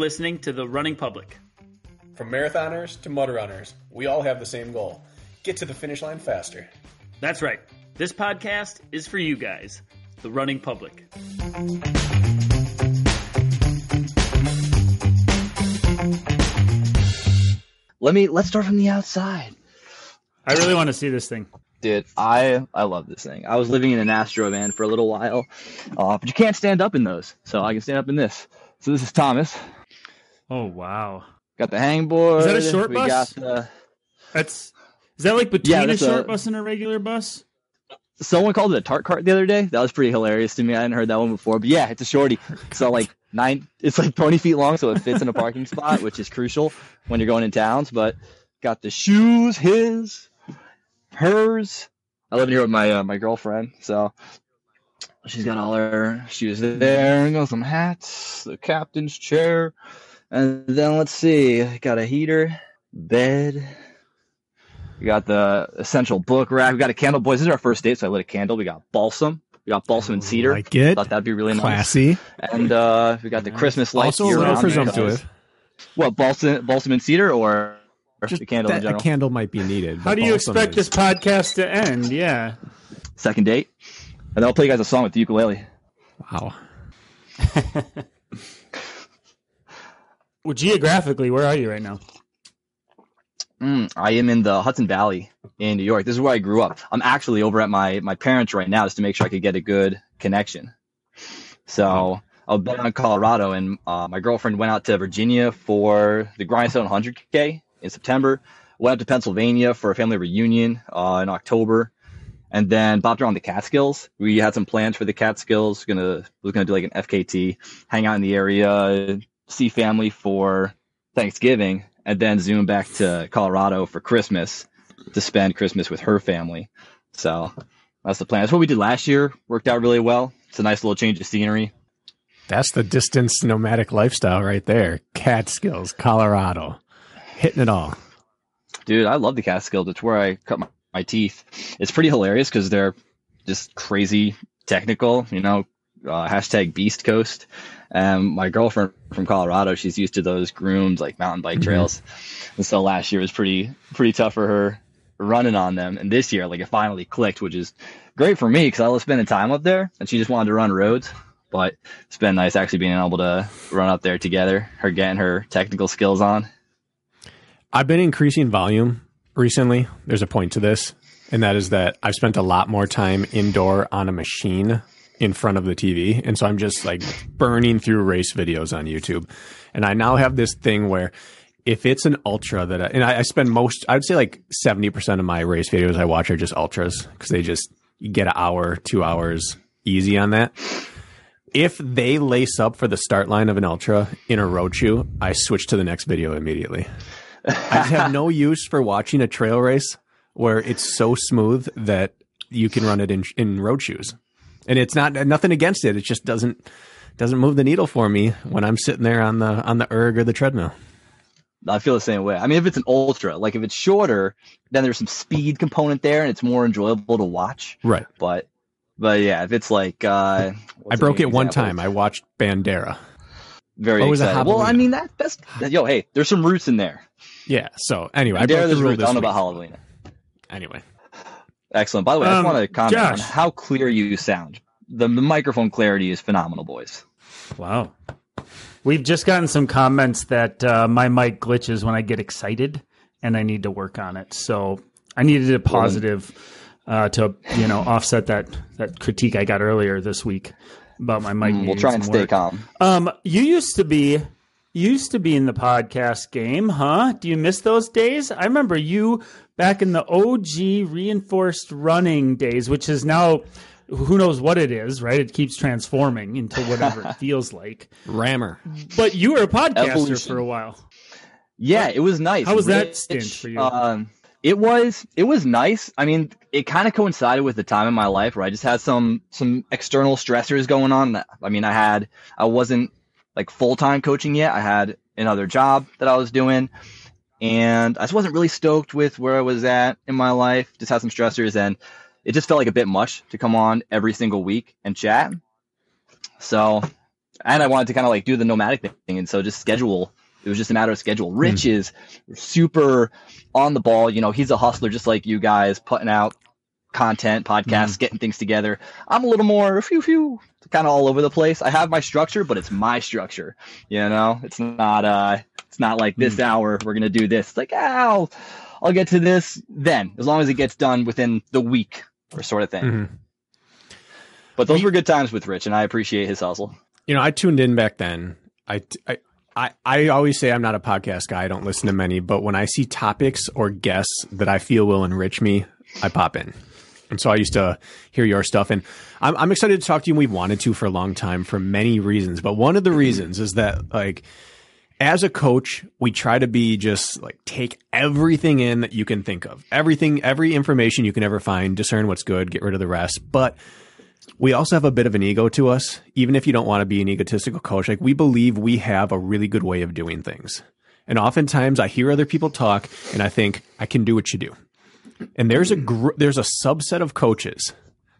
listening to The Running Public. From marathoners to mud runners, we all have the same goal get to the finish line faster. That's right. This podcast is for you guys, The Running Public. Let me let's start from the outside. I really want to see this thing. Dude, I I love this thing. I was living in an Astro van for a little while, uh, but you can't stand up in those, so I can stand up in this. So this is Thomas. Oh wow! Got the hangboard. Is that a short we bus? Got the, That's is that like between Yeah, a short a- bus and a regular bus? someone called it a tart cart the other day. That was pretty hilarious to me. I hadn't heard that one before, but yeah, it's a shorty. So like nine, it's like twenty feet long, so it fits in a parking spot, which is crucial when you're going in towns. But got the shoes, his, hers. I live here with my uh, my girlfriend, so she's got all her shoes there. And got some hats, the captain's chair, and then let's see, got a heater, bed. We got the essential book rack. We got a candle, boys. This is our first date, so I lit a candle. We got balsam. We got balsam and cedar. Like it. Thought that'd be really Classy. nice. And uh, we got the Christmas lights. Also a little round presumptive. What balsam, balsam and cedar, or Just the candle in that a general? candle might be needed. How do you expect is- this podcast to end? Yeah. Second date. And then I'll play you guys a song with the ukulele. Wow. Well, geographically, where are you right now? Mm, I am in the Hudson Valley in New York. This is where I grew up. I'm actually over at my my parents right now just to make sure I could get a good connection. So I've been in Colorado, and uh, my girlfriend went out to Virginia for the Grindstone 100K in September. Went up to Pennsylvania for a family reunion uh, in October, and then bopped around the Catskills. We had some plans for the Catskills. Gonna was gonna do like an FKT, hang out in the area, see family for Thanksgiving, and then zoom back to Colorado for Christmas to spend Christmas with her family. So that's the plan. That's what we did last year. Worked out really well. It's a nice little change of scenery. That's the distance nomadic lifestyle right there. Catskills, Colorado. Hitting it all. Dude, I love the Catskills. It's where I cut my, my teeth. It's pretty hilarious because they're just crazy technical, you know, uh, hashtag Beast Coast. Um, my girlfriend from Colorado, she's used to those groomed like mountain bike trails. And so last year was pretty, pretty tough for her running on them. And this year, like it finally clicked, which is great for me because I love spending time up there and she just wanted to run roads. But it's been nice actually being able to run up there together, her getting her technical skills on. I've been increasing volume recently. There's a point to this, and that is that I've spent a lot more time indoor on a machine in front of the TV. And so I'm just like burning through race videos on YouTube. And I now have this thing where if it's an ultra that I, and I, I spend most, I would say like 70% of my race videos I watch are just ultras because they just, you get an hour, two hours easy on that. If they lace up for the start line of an ultra in a road shoe, I switch to the next video immediately. I just have no use for watching a trail race where it's so smooth that you can run it in in road shoes. And it's not nothing against it. It just doesn't doesn't move the needle for me when I'm sitting there on the on the erg or the treadmill. I feel the same way. I mean, if it's an ultra, like if it's shorter, then there's some speed component there, and it's more enjoyable to watch. Right. But, but yeah, if it's like, uh, I broke it one time. I watched Bandera. Very Oh, excited. Well, I mean that that's yo, hey, there's some roots in there. Yeah. So anyway, I I broke the rule this don't know about Halloween. Anyway, Excellent. By the way, I Um, just want to comment Josh. on how clear you sound. The, the microphone clarity is phenomenal, boys. Wow. We've just gotten some comments that uh, my mic glitches when I get excited, and I need to work on it. So I needed a positive uh, to you know offset that that critique I got earlier this week about my mic. Mm, we'll try and stay work. calm. Um, you used to be used to be in the podcast game, huh? Do you miss those days? I remember you back in the OG reinforced running days, which is now who knows what it is, right? It keeps transforming into whatever it feels like. Rammer. But you were a podcaster Evolution. for a while. Yeah, it was nice. How was that stint for you? Um, it was it was nice. I mean, it kind of coincided with the time in my life where I just had some some external stressors going on. I mean, I had I wasn't like full time coaching yet. I had another job that I was doing, and I just wasn't really stoked with where I was at in my life. Just had some stressors, and it just felt like a bit much to come on every single week and chat. So and I wanted to kind of like do the nomadic thing, and so just schedule. It was just a matter of schedule. Hmm. Rich is super on the ball. You know, he's a hustler just like you guys, putting out content, podcasts, hmm. getting things together. I'm a little more phew phew, kind of all over the place. I have my structure, but it's my structure. You know, it's not uh, it's not like this hour we're gonna do this. It's like, ah, I'll, I'll get to this then, as long as it gets done within the week or sort of thing. Mhm. But those were good times with Rich, and I appreciate his hustle. You know, I tuned in back then. I, I, I, I always say I'm not a podcast guy. I don't listen to many, but when I see topics or guests that I feel will enrich me, I pop in. And so I used to hear your stuff, and I'm, I'm excited to talk to you. And we've wanted to for a long time for many reasons, but one of the mm-hmm. reasons is that like as a coach, we try to be just like take everything in that you can think of, everything, every information you can ever find, discern what's good, get rid of the rest. But we also have a bit of an ego to us, even if you don't want to be an egotistical coach. Like we believe we have a really good way of doing things. And oftentimes I hear other people talk and I think I can do what you do. And there's a gr- there's a subset of coaches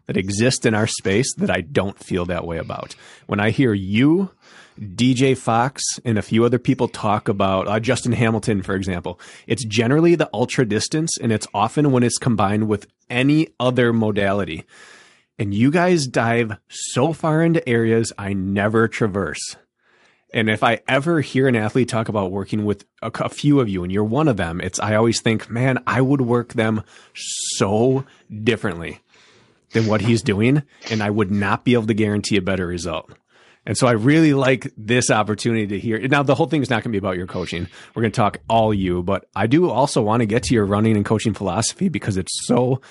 that exist in our space that I don't feel that way about. When I hear you, DJ Fox, and a few other people talk about uh, Justin Hamilton, for example, it's generally the ultra distance, and it's often when it's combined with any other modality. And you guys dive so far into areas I never traverse. And if I ever hear an athlete talk about working with a, a few of you and you're one of them, it's, I always think, man, I would work them so differently than what he's doing. And I would not be able to guarantee a better result. And so I really like this opportunity to hear. Now, the whole thing is not going to be about your coaching. We're going to talk all you, but I do also want to get to your running and coaching philosophy because it's so,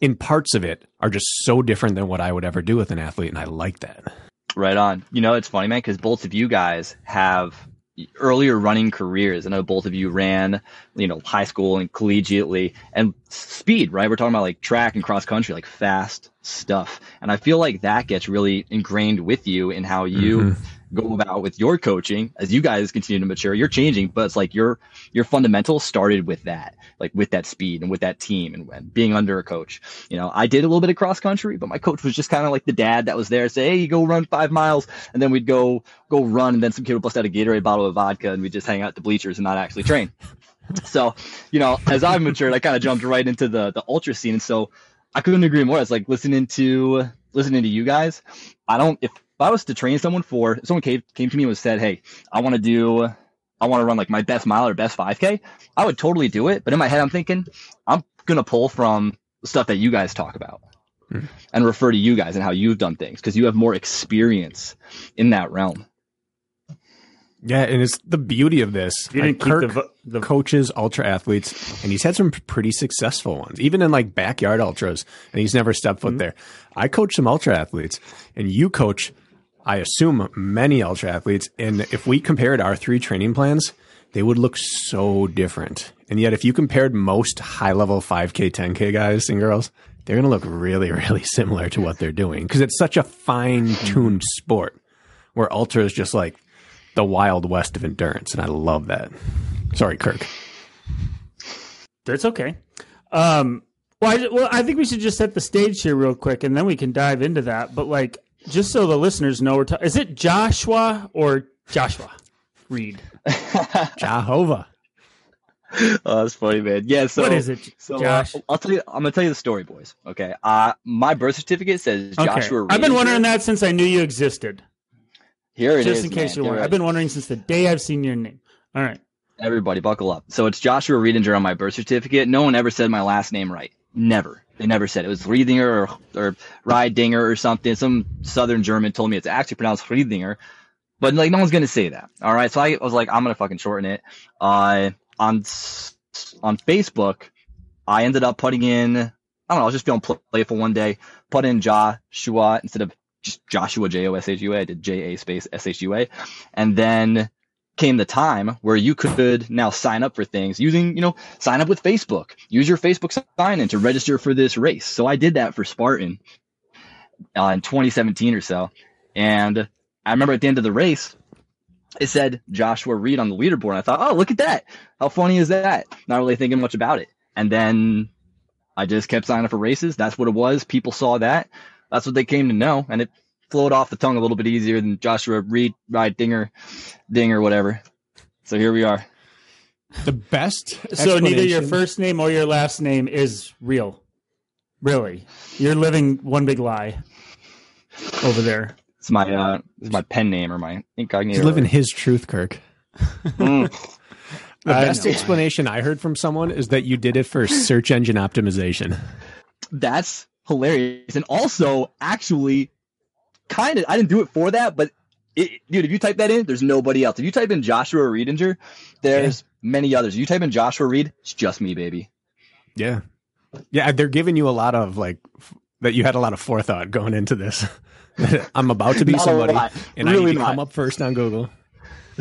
in parts of it, are just so different than what I would ever do with an athlete. And I like that. Right on. You know, it's funny, man, because both of you guys have earlier running careers. I know both of you ran, you know, high school and collegiately and speed, right? We're talking about like track and cross country, like fast stuff. And I feel like that gets really ingrained with you in how you mm-hmm. Go about with your coaching as you guys continue to mature. You're changing, but it's like your your fundamentals started with that, like with that speed and with that team and, and being under a coach. You know, I did a little bit of cross country, but my coach was just kind of like the dad that was there, say, "Hey, you go run five miles," and then we'd go go run, and then some kid would bust out a Gatorade bottle of vodka, and we'd just hang out at the bleachers and not actually train. so, you know, as I've matured, I kind of jumped right into the the ultra scene, and so I couldn't agree more. It's like listening to listening to you guys. I don't if if I was to train someone for, if someone came, came to me and said, Hey, I want to do, I want to run like my best mile or best 5K, I would totally do it. But in my head, I'm thinking, I'm going to pull from stuff that you guys talk about Hmm. and refer to you guys and how you've done things because you have more experience in that realm. Yeah, and it's the beauty of this. You Like, didn't keep Kirk the, the coaches ultra athletes, and he's had some pretty successful ones, even in like backyard ultras, and he's never stepped Mm-hmm. foot there. I coach some ultra athletes, and you coach, I assume, many ultra athletes. And if we compared our three training plans, they would look so different. And yet, if you compared most high level 5K, 10K guys and girls, they're going to look really, really similar to what they're doing because it's such a fine tuned sport where ultra is just like the wild west of endurance. And I love that. Sorry, Kirk. That's okay. Um, well, I, well, I think we should just set the stage here real quick, and then we can dive into that. But like, just so the listeners know, we're ta- is it Joshua or Joshua Reed? Jehovah. Oh, that's funny, man. Yeah. So what is it, So uh, I'll tell you. I'm gonna tell you the story, boys. Okay. Uh, my birth certificate says okay, Joshua. Reed. I've been wondering that since I knew you existed. Here it is. just in case man. you're wondering. I've been wondering since the day I've seen your name. All right. Everybody, buckle up. So it's Joshua Riedinger on my birth certificate. No one ever said my last name right. Never. They never said it. was Riedinger or, or Riedinger or something. Some Southern German told me it's actually pronounced Riedinger. But like, no one's gonna say that. All right. So I was like, I'm gonna fucking shorten it. Uh, on on Facebook, I ended up putting in. I don't know. I was just feeling pl- playful one day. Put in Joshua instead of just Joshua J O S H U A. I did J A space S H U A, and then came the time where you could now sign up for things using, you know, sign up with Facebook. Use your Facebook sign in to register for this race. So I did that for Spartan uh, in 2017 or so. And I remember at the end of the race, it said Ja Shua Reid on the leaderboard. I thought, oh, look at that. How funny is that? Not really thinking much about it. And then I just kept signing up for races. That's what it was. People saw that. That's what they came to know. And it flowed off the tongue a little bit easier than Joshua Reed, ride Dinger, Dinger, whatever. So here we are. The best. So neither your first name or your last name is real. Really, you're living one big lie over there. It's my uh, it's my pen name or my incognito. He's living his truth, Kirk. Mm. The I best know. explanation I heard from someone is that you did it for search engine optimization. That's hilarious, and also actually, kind of. I didn't do it for that, but it, dude, if you type that in, there's nobody else. If you type in Joshua Reedinger, there's many others. If you type in Ja Shua Reid, it's just me, baby. Yeah. Yeah, they're giving you a lot of like f- that you had a lot of forethought going into this. I'm about to be Not a somebody lot. and I Really need to not. come up first on Google.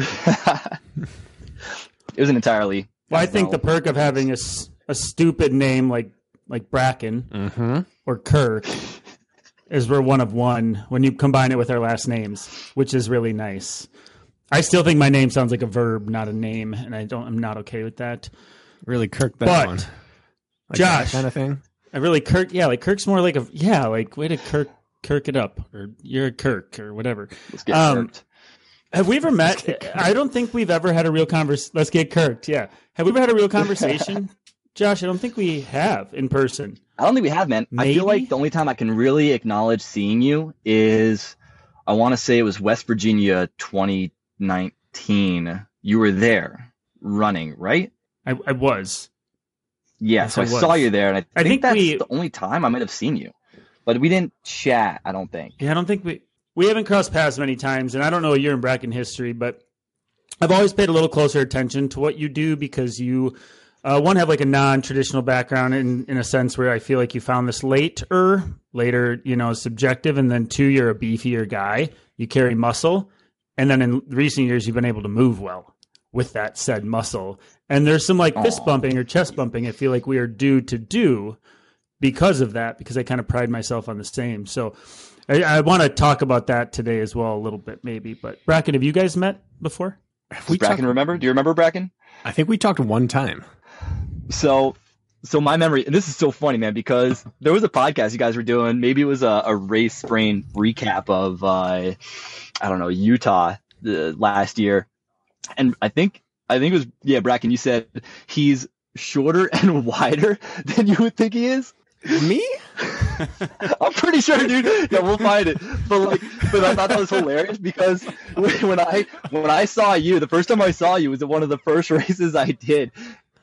It was an entirely. Well, I think no. the perk of having a, a stupid name like like Bracken Mm-hmm. or Kirk is we're one of one when you combine it with our last names, which is really nice. I still think my name sounds like a verb, not a name, and I don't. I'm not okay with that. Really Kirk that But, one. Like Josh. that kind of thing. I really Kirk. Yeah, like Kirk's more like a yeah, like way to Kirk Kirk it up, or you're a Kirk or whatever. Let's get Um, kirked. Have we ever met? I don't think we've ever had a real convers. Let's get kirked. Yeah. Have we ever had a real conversation, Josh? I don't think we have in person. I don't think we have, man. I feel like the only time I can really acknowledge seeing you is I want to say it was West Virginia 2019. You were there running, right? I, I was. Yeah, Yes, so I, I saw you there, and I, I think, think that's we- the only time I might have seen you. But we didn't chat, I don't think. Yeah, I don't think we we haven't crossed paths many times, and I don't know your and Bracken history, but I've always paid a little closer attention to what you do because you uh, one have like a non-traditional background in in a sense where I feel like you found this later, later you know subjective, and then two you're a beefier guy, you carry muscle, and then in recent years you've been able to move well with that said muscle, and there's some like fist bumping or chest bumping I feel like we are due to do because of that because I kind of pride myself on the same so. I, I want to talk about that today as well, a little bit, maybe. But Bracken, have you guys met before? Does We Bracken talked- remember? Do you remember Bracken? I think we talked one time. So, so my memory, and this is so funny, man, because there was a podcast you guys were doing. Maybe it was a, a race sprain recap of, uh, I don't know, Utah the last year, and I think, I think it was, yeah, Bracken. You said he's shorter and wider than you would think he is. Me? I'm pretty sure, dude. Yeah, we'll find it. But like, but I thought that was hilarious because when when I when I saw you, the first time I saw you was at one of the first races I did,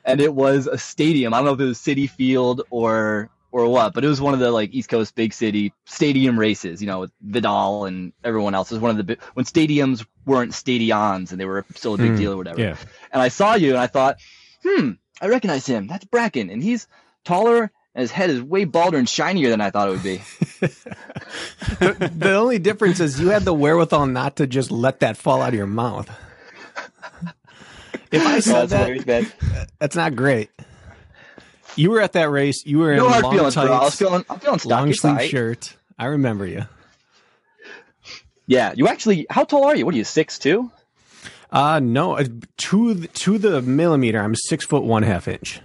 and it was a stadium. I don't know if it was Citi Field or or what, but it was one of the like East Coast big city stadium races. You know, with Vidal and everyone else. It was one of the big, when stadiums weren't stadions and they were still a big Hmm, deal or whatever. Yeah. And I saw you and I thought, hmm, I recognize him. That's Bracken, and he's taller. And his head is way balder and shinier than I thought it would be. the, the only difference is you had the wherewithal not to just let that fall out of your mouth. If I said that's that, that's not great. You were at that race. You were in No hard long feelings, bro. I was tights, feeling, I'm feeling long sleeve shirt. I remember you. Yeah, you actually. How tall are you? What are you? Six two? Uh no, uh, to the, to the millimeter, I'm six foot one half inch.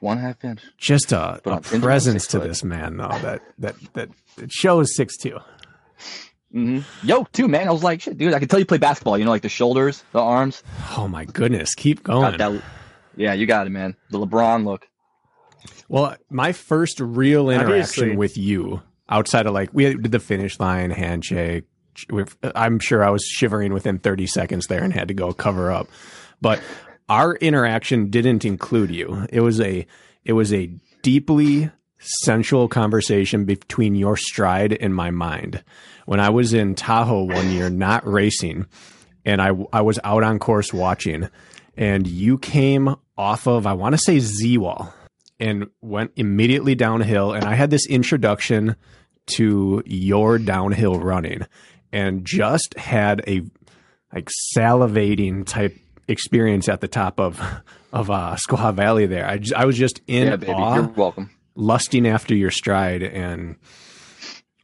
One half inch. Just a, a presence to this man, though. That that that it shows six two. Hmm Yo, too, man. I was like, shit, dude. I could tell you play basketball. You know, like the shoulders, the arms. Oh my goodness, keep going. that. Yeah, you got it, man. The LeBron look. Well, my first real interaction Obviously. with you outside of like we did the finish line handshake. I'm sure I was shivering within 30 seconds there and had to go cover up. But our interaction didn't include you. It was a it was a deeply sensual conversation between your stride and my mind. When I was in Tahoe one year, not racing, and I I was out on course watching, and you came off of I want to say Z wall and went immediately downhill. And I had this introduction to your downhill running and just had a like salivating type experience at the top of of uh, Squaw Valley there. I I was just in yeah, baby. awe, You're welcome. Lusting after your stride, and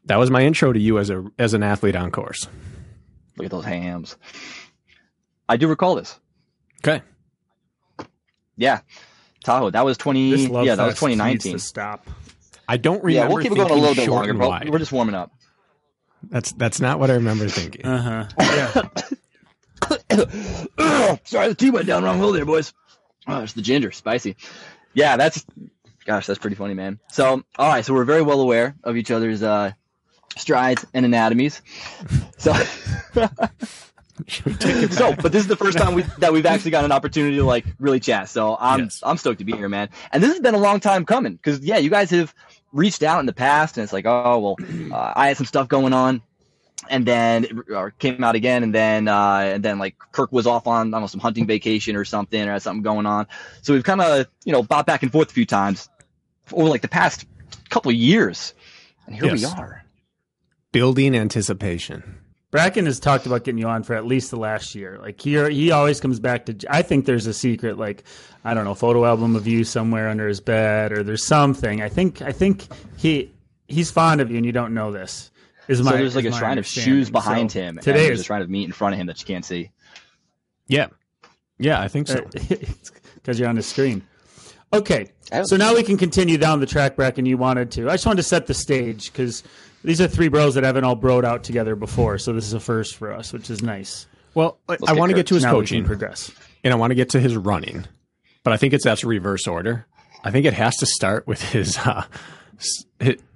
that was my intro to you as a as an athlete on course. Look at those hams. I do recall this. Okay, Yeah, Tahoe. That was twenty. Yeah, that was fest needs 2019. to stop. I don't remember. Yeah, we'll keep it going a thinking little bit short longer, and bro. wide. We're just warming up. That's that's not what I remember thinking. Uh huh. Yeah. Sorry, the tea went down wrong hole there, boys. Oh, it's the ginger, spicy. Yeah, that's gosh, that's pretty funny, man. So, all right, so we're very well aware of each other's uh, strides and anatomies. So, so, but this is the first time we, that we've actually got an opportunity to like really chat. So I'm Yes. I'm stoked to be here, man. And this has been a long time coming because yeah, you guys have reached out in the past, and it's like, oh well, uh, I had some stuff going on. And then it came out again, and then uh, and then like Kirk was off on I don't know some hunting vacation or something, or had something going on. So we've kind of you know bopped back and forth a few times over like the past couple of years, and here we are. Building anticipation. Bracken has talked about getting you on for at least the last year. Like he he always comes back to. I think there's a secret, like I don't know, photo album of you somewhere under his bed, or there's something. I think I think he he's fond of you, and you don't know this. Is my so there's like is a shrine of shoes behind So him, Today and there's is a shrine of meat in front of him that you can't see. Yeah. Yeah, I think so. Uh, because you're on the screen. Okay, so now we can continue down the track, Bracken. You wanted to. I just wanted to set the stage because these are three bros that haven't all broed out together before, so this is a first for us, which is nice. Well, I- I want to get to his now coaching progress. and I want to get to his running, but I think it's that's reverse order. I think it has to start with his uh,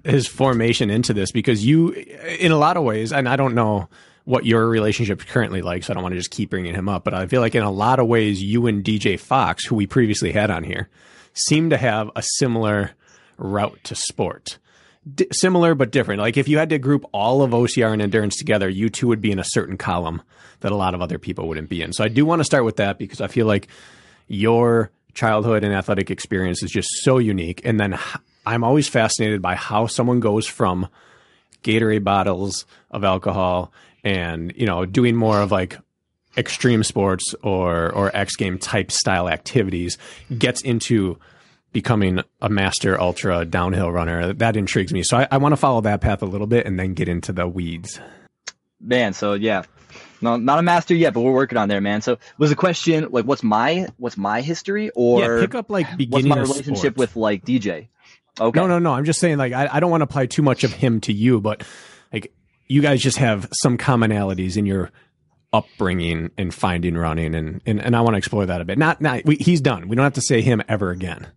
his formation into this because you, in a lot of ways, and I don't know what your relationship currently like, so I don't want to just keep bringing him up, but I feel like in a lot of ways, you and DJ Fox, who we previously had on here, seem to have a similar route to sport. D- similar but different. Like if you had to group all of OCR and endurance together, you two would be in a certain column that a lot of other people wouldn't be in. So I do want to start with that because I feel like your childhood and athletic experience is just so unique. And then I'm always fascinated by how someone goes from Gatorade bottles of alcohol and, you know, doing more of like extreme sports or or X game type style activities gets into becoming a master ultra downhill runner. That intrigues me. So I, I want to follow that path a little bit and then get into the weeds. Man, so yeah, no, not a master yet, but we're working on there, man. So was the question like, what's my what's my history, or yeah, pick up like what's beginning my relationship with like DJ? Okay, No, no, no. I'm just saying, like, I, I don't want to apply too much of him to you, but like, you guys just have some commonalities in your upbringing and finding running, and and, and I want to explore that a bit. Not, not we, he's done. We don't have to say him ever again. all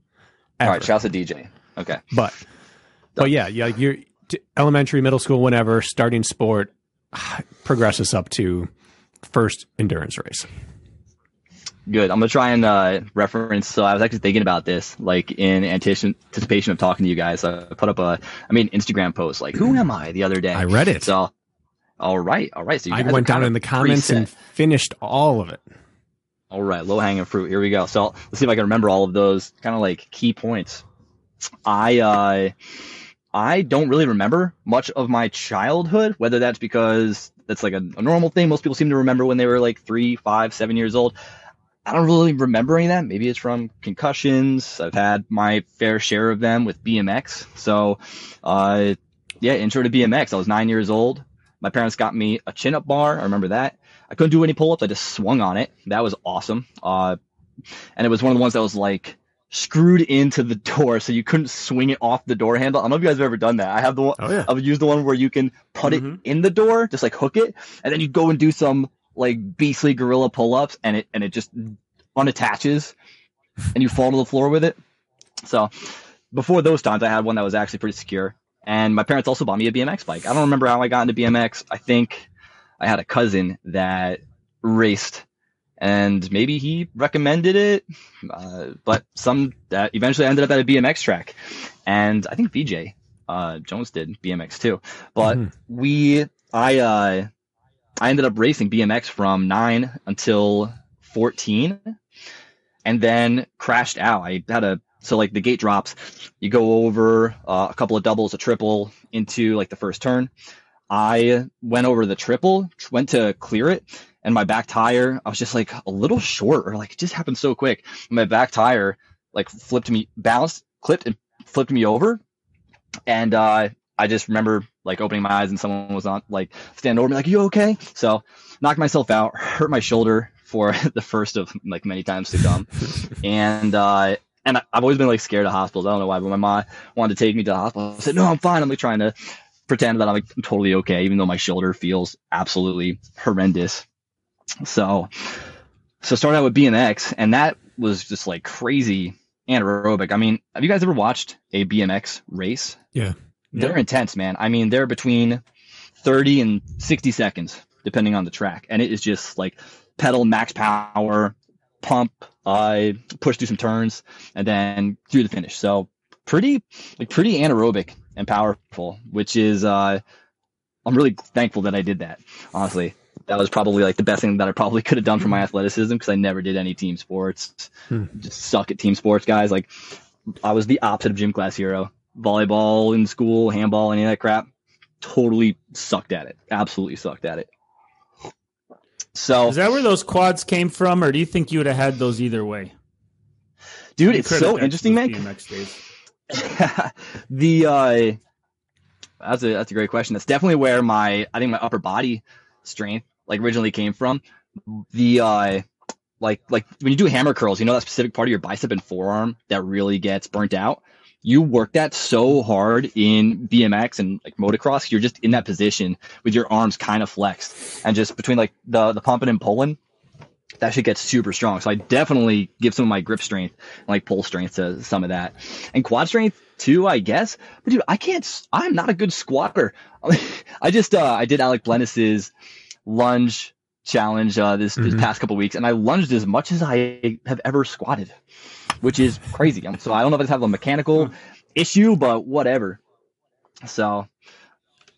Ever. right, shouts to DJ. Okay, but but yeah, yeah, you're elementary, middle school, whenever starting sport progresses up to first endurance race. good. I'm gonna try and uh, reference. So I was actually thinking about this, like in anticipation of talking to you guys. I put up a, I mean, Instagram post like, "Who am I?" the other day. I read it. So, all right, all right. So you I went down in the comments preset. and finished all of it. All right, low hanging fruit. Here we go. So let's see if I can remember all of those kind of like key points. I uh, I don't really remember much of my childhood. Whether that's because that's like a, a normal thing most people seem to remember when they were like three, five, seven years old. I don't really remember any of that. Maybe it's from concussions. I've had my fair share of them with BMX. So, uh, yeah, intro to BMX. I was nine years old. My parents got me a chin up bar. I remember that. I couldn't do any pull ups. I just swung on it. That was awesome. Uh, and it was one of the ones that was like screwed into the door, so you couldn't swing it off the door handle. I don't know if you guys have ever done that. I have the one. Oh, yeah. I've used the one where you can put Mhm. it in the door, just like hook it, and then you go and do some like beastly gorilla pull ups, and it and it just unattaches, and you fall to the floor with it. So before those times, I had one that was actually pretty secure. And my parents also bought me a BMX bike. I don't remember how I got into BMX. I think I had a cousin that raced, and maybe he recommended it. Uh, but some that eventually ended up at a BMX track, and I think VJ uh, Jones did BMX too. But Mhm. we, I, uh, I ended up racing BMX from nine until fourteen, and then crashed out. I had a so like the gate drops, you go over uh, a couple of doubles, a triple into like the first turn. I went over the triple, went to clear it, and my back tire, I was just like a little short, or like it just happened so quick. My back tire like flipped me, bounced, clipped, and flipped me over, and uh, I just remember like opening my eyes and someone was on like standing over me like, "You okay?" So knocked myself out, hurt my shoulder for the first of like many times to come, and uh, and I- I've always been like scared of hospitals. I don't know why, but my mom wanted to take me to the hospital. I said, "No, I'm fine." I'm like trying to pretend that I'm like totally okay, even though my shoulder feels absolutely horrendous. So, so started out with BMX, and that was just like crazy anaerobic. I mean, have you guys ever watched a BMX race? Yeah. They're intense, man. I mean, they're between 30 and 60 seconds, depending on the track. And it is just like pedal max power, pump, I push through some turns, and then through the finish. So pretty, like pretty anaerobic and powerful, which is, uh, I'm really thankful that I did that, honestly. That was probably like the best thing that I probably could have done for my athleticism because I never did any team sports. Hmm. Just suck at team sports, guys. Like I was the opposite of gym class hero. Volleyball in school, handball, any of that crap. Totally sucked at it. Absolutely sucked at it. So, Is that where those quads came from, or do you think you would have had those either way? dude, You it's so interesting, man. The uh, that's a that's a great question. That's definitely where my I think my upper body strength like originally came from. The uh, like like when you do hammer curls, you know that specific part of your bicep and forearm that really gets burnt out. You work that so hard in BMX and like motocross, you're just in that position with your arms kind of flexed and just between like the the pumping and pulling, that shit gets super strong. So I definitely give some of my grip strength, and like pull strength to some of that, and quad strength too, I guess. But dude, I can't. I'm not a good squatter. I just uh, I did Alec Blenis's lunge challenge uh, this this Mhm. past couple weeks, and I lunged as much as I have ever squatted, which is crazy. So I don't know if it's have a mechanical issue, but whatever. So.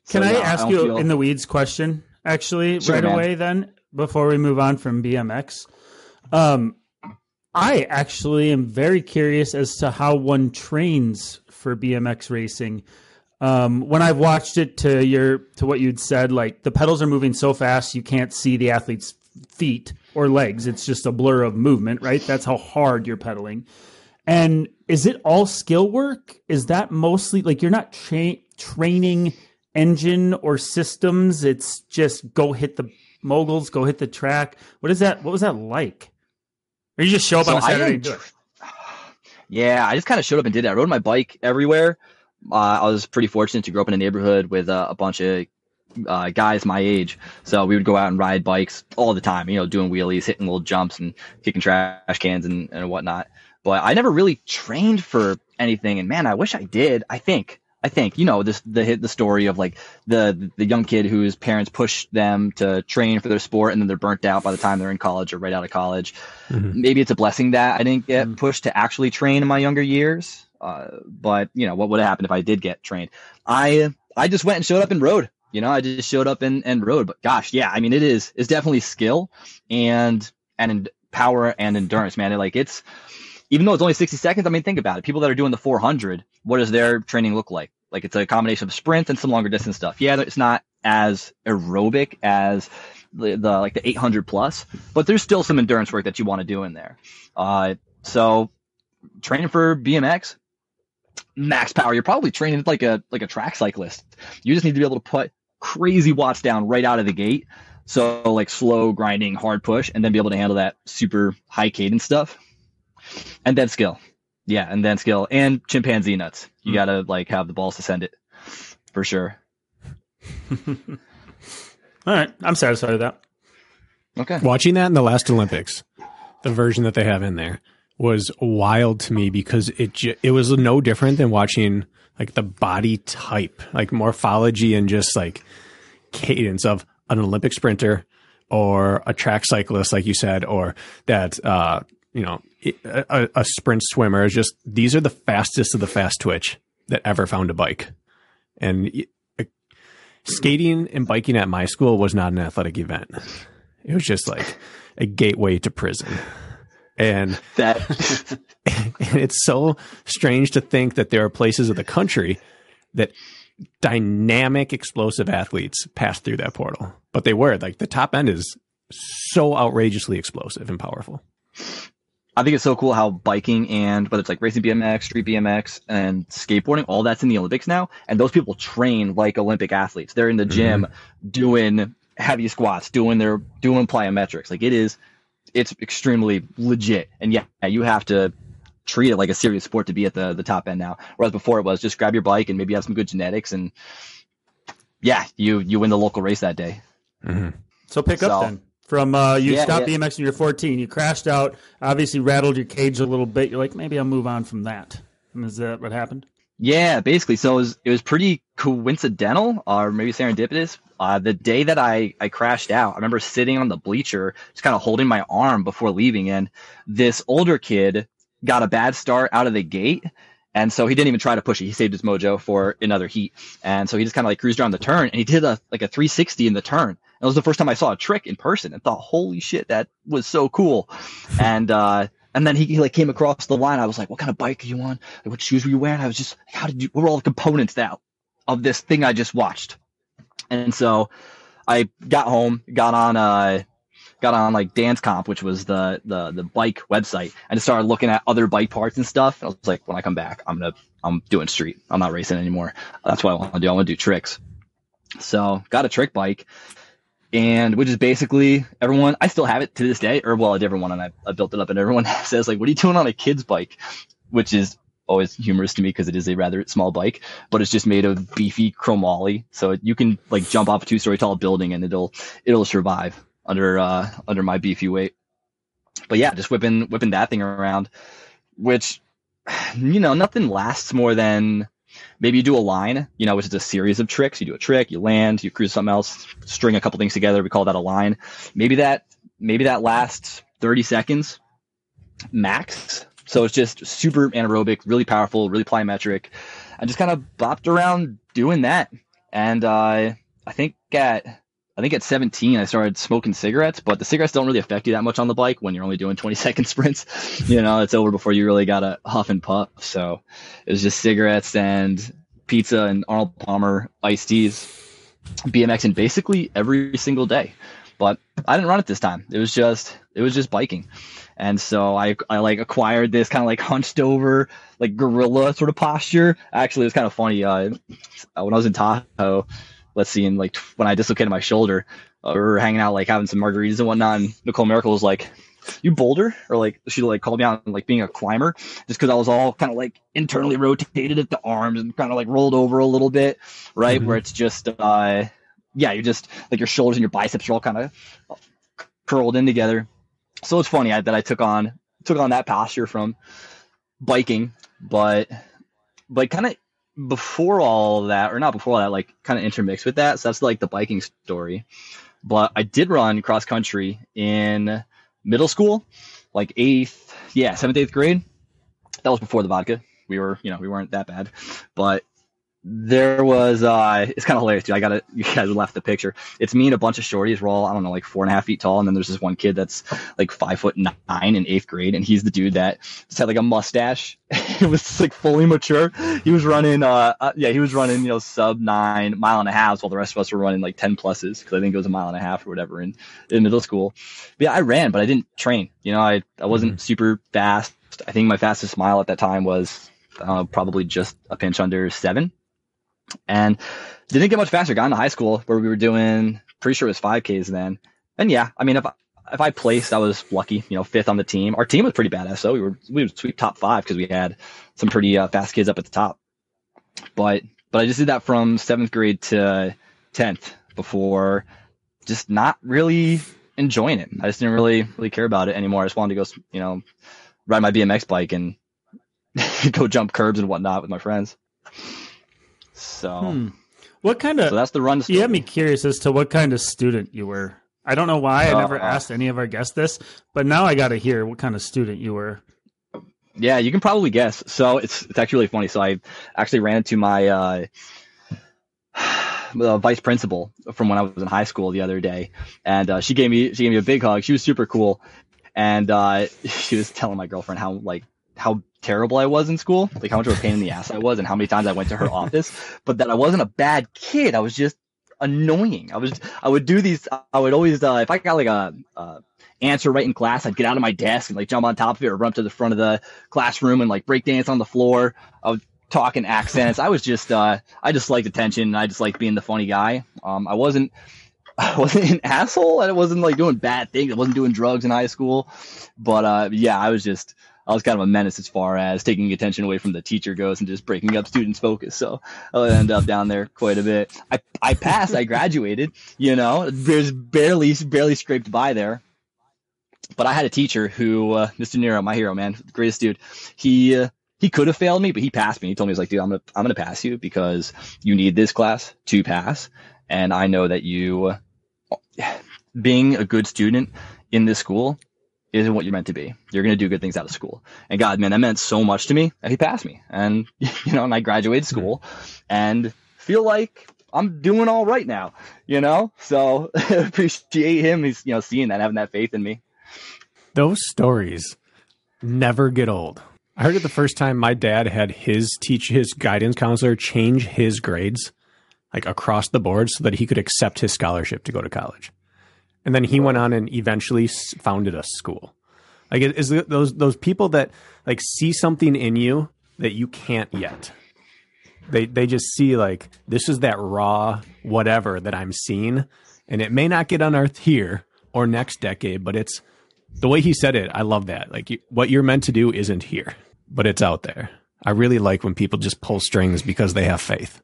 Can so, I yeah, ask don't you feel- in the weeds question, actually, Sure, right man. away then, before we move on from BMX? Um, I actually am very curious as to how one trains for BMX racing. Um, when I've watched it to your to what you'd said, like the pedals are moving so fast you can't see the athlete's feet or legs. It's just a blur of movement, right? That's how hard you're pedaling. And is it all skill work? Is that mostly like you're not tra- training engine or systems? It's just go hit the moguls, go hit the track. What is that? What was that like? Or you just show up So on a Saturday and do it? Yeah, I just kind of showed up and did that. I rode my bike everywhere. Uh, I was pretty fortunate to grow up in a neighborhood with uh, a bunch of uh, guys my age. So we would go out and ride bikes all the time, you know, doing wheelies, hitting little jumps and kicking trash cans and, and whatnot. But I never really trained for anything. And man, I wish I did. I think, I think, you know, this, the, the story of like the, the young kid whose parents push them to train for their sport and then they're burnt out by the time they're in college or right out of college Mhm. maybe it's a blessing that I didn't get pushed to actually train in my younger years. Uh, but you know, what would have happened if I did get trained? I I just went and showed up and rode. You know, I just showed up and, and rode. But gosh, yeah, I mean, it is it's definitely skill and and power and endurance, man. Like it's even though it's only 60 seconds. I mean, think about it. People that are doing the 400, what does their training look like? Like it's a combination of sprints and some longer distance stuff. Yeah, it's not as aerobic as the, the like the 800 plus, but there's still some endurance work that you want to do in there. Uh, so training for BMX, max power. You're probably training like a like a track cyclist. You just need to be able to put crazy watts down right out of the gate. So like slow grinding, hard push, and then be able to handle that super high cadence stuff. And then skill, yeah, and then skill and chimpanzee nuts. You Hmm. gotta like have the balls to send it, for sure. All right, I'm satisfied with that. Okay. Watching that in the last Olympics, the version that they have in there was wild to me because it ju- it was no different than watching like the body type, like morphology and just like cadence of an Olympic sprinter or a track cyclist, like you said, or that uh, you know a, a- sprint swimmer. Is just these are the fastest of the fast twitch that ever found a bike, and y- skating and biking at my school was not an athletic event. It was just like a gateway to prison. And, That and it's so strange to think that there are places of the country that dynamic, explosive athletes pass through that portal. But they were like the top end is so outrageously explosive and powerful. I think it's so cool how biking and whether it's like racing BMX, street BMX, and skateboarding, all that's in the Olympics now. And those people train like Olympic athletes. They're in the gym mm-hmm. doing heavy squats, doing their doing plyometrics. Like it is, it's extremely legit. And yeah, you have to treat it like a serious sport to be at the the top end now. Whereas before it was just grab your bike and maybe have some good genetics and yeah, you you win the local race that day. So pick up So- then. From uh, you Yeah, stopped yeah. BMX when you're 14. You crashed out. Obviously rattled your cage a little bit. You're like, maybe I'll move on from that. And is that what happened? Yeah, basically. So it was it was pretty coincidental, or maybe serendipitous. Uh, the day that I I crashed out, I remember sitting on the bleacher, just kind of holding my arm before leaving, and this older kid got a bad start out of the gate. And so he didn't even try to push it. He saved his mojo for another heat. And so he just kind of like cruised around the turn and he did a like a 360 in the turn. And It was the first time I saw a trick in person and thought, holy shit, that was so cool. and uh and then he, he like came across the line. I was like, what kind of bike are you on? Like, what shoes were you wearing? I was just, how did you, what were all the components now of this thing I just watched? And so I got home, got on, uh, got on like Dan's Comp, which was the, the, the bike website and started looking at other bike parts and stuff. And I was like, when I come back, I'm to, I'm doing street. I'm not racing anymore. That's what I want to do. I want to do tricks. So got a trick bike and which is basically everyone i still have it to this day or well a different one and i, I built it up and everyone says like what are you doing on a kid's bike? Which is always humorous to me because it is a rather small bike but it's just made of beefy chromoly so you can like jump off a two story tall building and it'll it'll survive under uh under my beefy weight. But yeah just whipping whipping that thing around which you know nothing lasts more than maybe you do a line, you know, which is a series of tricks. You do a trick, you land, you cruise something else, string a couple things together. We call that a line. Maybe that, maybe that lasts 30 seconds max. So it's just super anaerobic, really powerful, really plyometric. I just kind of bopped around doing that. And, uh, I think at, I think at 17, I started smoking cigarettes, but the cigarettes don't really affect you that much on the bike when you're only doing 20 second sprints. You know, it's over before you really got to huff and puff. So it was just cigarettes and pizza and Arnold Palmer iced teas, BMX, and basically every single day. But I didn't run it this time. It was just, it was just biking. And so I, I like acquired this kind of like hunched over, like gorilla sort of posture. Actually, it was kind of funny. Uh, when I was in Tahoe, let's see, and like when I dislocated my shoulder, uh, we were hanging out, like having some margaritas and whatnot. And Nicole Mericle was like, "You boulder?" Or like she like called me out on like being a climber, just because I was all kind of like internally rotated at the arms and kind of like rolled over a little bit, right? Where it's just, uh, yeah, you're just like your shoulders and your biceps are all kind of curled in together. So it's funny I, that I took on took on that posture from biking, but but kind of before all that, or not before all that, like kind of intermixed with that. So that's like the biking story. But I did run cross country in middle school, like eighth, yeah, seventh, eighth grade. That was before the vodka. We were, you know, we weren't that bad, but there was uh it's kind of hilarious dude. i gotta you guys left the picture. It's me and a bunch of shorties. We're all i don't know like four and a half feet tall and then there's this one kid that's like five foot nine in eighth grade and he's the dude that just had like a mustache. It was like fully mature. He was running uh, uh yeah he was running you know sub nine mile and a half while the rest of us were running like 10 pluses because i think it was a mile and a half or whatever in in middle school. But yeah i ran but i didn't train. You know i i wasn't super fast. I think my fastest mile at that time was uh, probably just a pinch under seven and didn't get much faster. Got into high school where we were doing pretty sure it was 5Ks then. And yeah, I mean if I, if I placed, I was lucky. You know, fifth on the team. Our team was pretty badass. So we were we would sweep top five because we had some pretty uh, fast kids up at the top. But but I just did that from seventh grade to tenth before just not really enjoying it. I just didn't really really care about it anymore. I just wanted to go you know ride my BMX bike and go jump curbs and whatnot with my friends. So. Hmm. What kind of So that's the run. You have me curious as to what kind of student you were. I don't know why I never Uh, asked any of our guests this, but now I got to hear what kind of student you were. Yeah, you can probably guess. So it's it's actually really funny. So I actually ran into my uh, uh, vice principal from when I was in high school the other day, and uh, she gave me she gave me a big hug. She was super cool, and uh, she was telling my girlfriend how like how terrible I was in school, like how much of a pain in the ass I was, and how many times I went to her office, but that I wasn't a bad kid. I was just annoying. I was I would do these. I would always uh, if I got like a. Uh, answer right in class, I'd get out of my desk and like jump on top of it or run up to the front of the classroom and like break dance on the floor. I would talk in accents. I was just, uh, I just liked attention and I just liked being the funny guy. Um, I wasn't, I wasn't an asshole and I wasn't like doing bad things. I wasn't doing drugs in high school, but, uh, yeah, I was just, I was kind of a menace as far as taking attention away from the teacher goes and just breaking up students' focus. So I end up down there quite a bit. I, I passed, I graduated, you know, there's barely, barely scraped by there. But I had a teacher who, uh, Mr. Nero, my hero, man, greatest dude. He, uh, he could have failed me, but he passed me. He told me, he's like, dude, I'm gonna, I'm gonna pass you because you need this class to pass. And I know that you, uh, being a good student in this school isn't what you're meant to be. You're going to do good things out of school. And God, man, that meant so much to me that he passed me. And, you know, and I graduated school and feel like I'm doing all right now, you know? So appreciate him. He's, you know, seeing that, having that faith in me. Those stories never get old. I heard it the first time my dad had his teach his guidance counselor change his grades like across the board so that he could accept his scholarship to go to college. And then he went on and eventually founded a school. Like is those those people that like see something in you that you can't yet. They they just see like this is that raw whatever that I'm seeing and it may not get unearthed here or next decade, but it's the way he said it. I love that. Like you, what you're meant to do isn't here, but it's out there. I really like when people just pull strings because they have faith.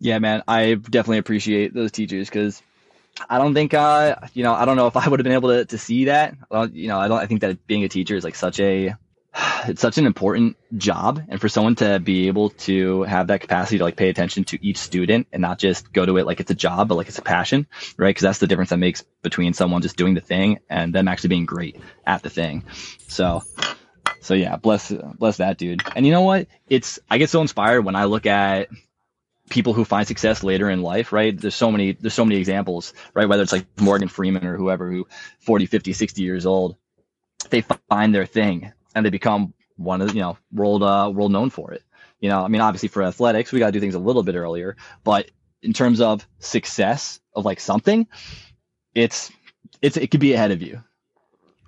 Yeah, man, I definitely appreciate those teachers because I don't think, uh, you know, I don't know if I would have been able to, to see that. You know, I don't, I think that being a teacher is like such a, it's such an important job. And for someone to be able to have that capacity to like pay attention to each student and not just go to it like it's a job, but like it's a passion, right? Cause that's the difference that makes between someone just doing the thing and them actually being great at the thing. So, so yeah, bless, bless that dude. And you know what? It's, I get so inspired when I look at people who find success later in life, right? There's so many, there's so many examples, right? Whether it's like Morgan Freeman or whoever who 40, 50, 60 years old, they find their thing and they become one of, the, you know, world, uh, world known for it. You know, I mean, obviously for athletics, we got to do things a little bit earlier, but in terms of success of like something, it's, it's, it could be ahead of you.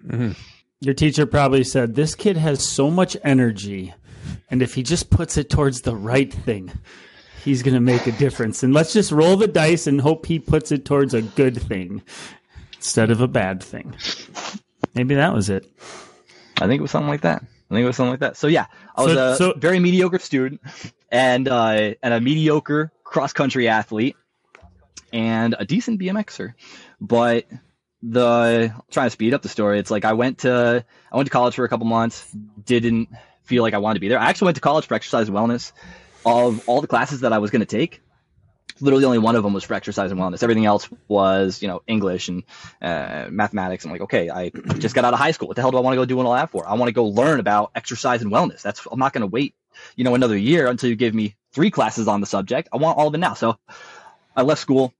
Mm-hmm. Your teacher probably said, this kid has so much energy. And if he just puts it towards the right thing, he's going to make a difference. And let's just roll the dice and hope he puts it towards a good thing instead of a bad thing. Maybe that was it. I think it was something like that. I think it was something like that. So yeah, I was so, a so, very mediocre student and uh, and a mediocre cross country athlete and a decent BMXer. But the trying to speed up the story, it's like I went to I went to college for a couple months, didn't feel like I wanted to be there. I actually went to college for exercise wellness of all the classes that I was going to take, literally only one of them was for exercise and wellness. Everything else was, you know, English and uh, mathematics. I'm like, okay, I just got out of high school. What the hell do I want to go do all that for? I want to go learn about exercise and wellness. That's I'm not going to wait, you know, another year until you give me three classes on the subject. I want all of it now. So I left school.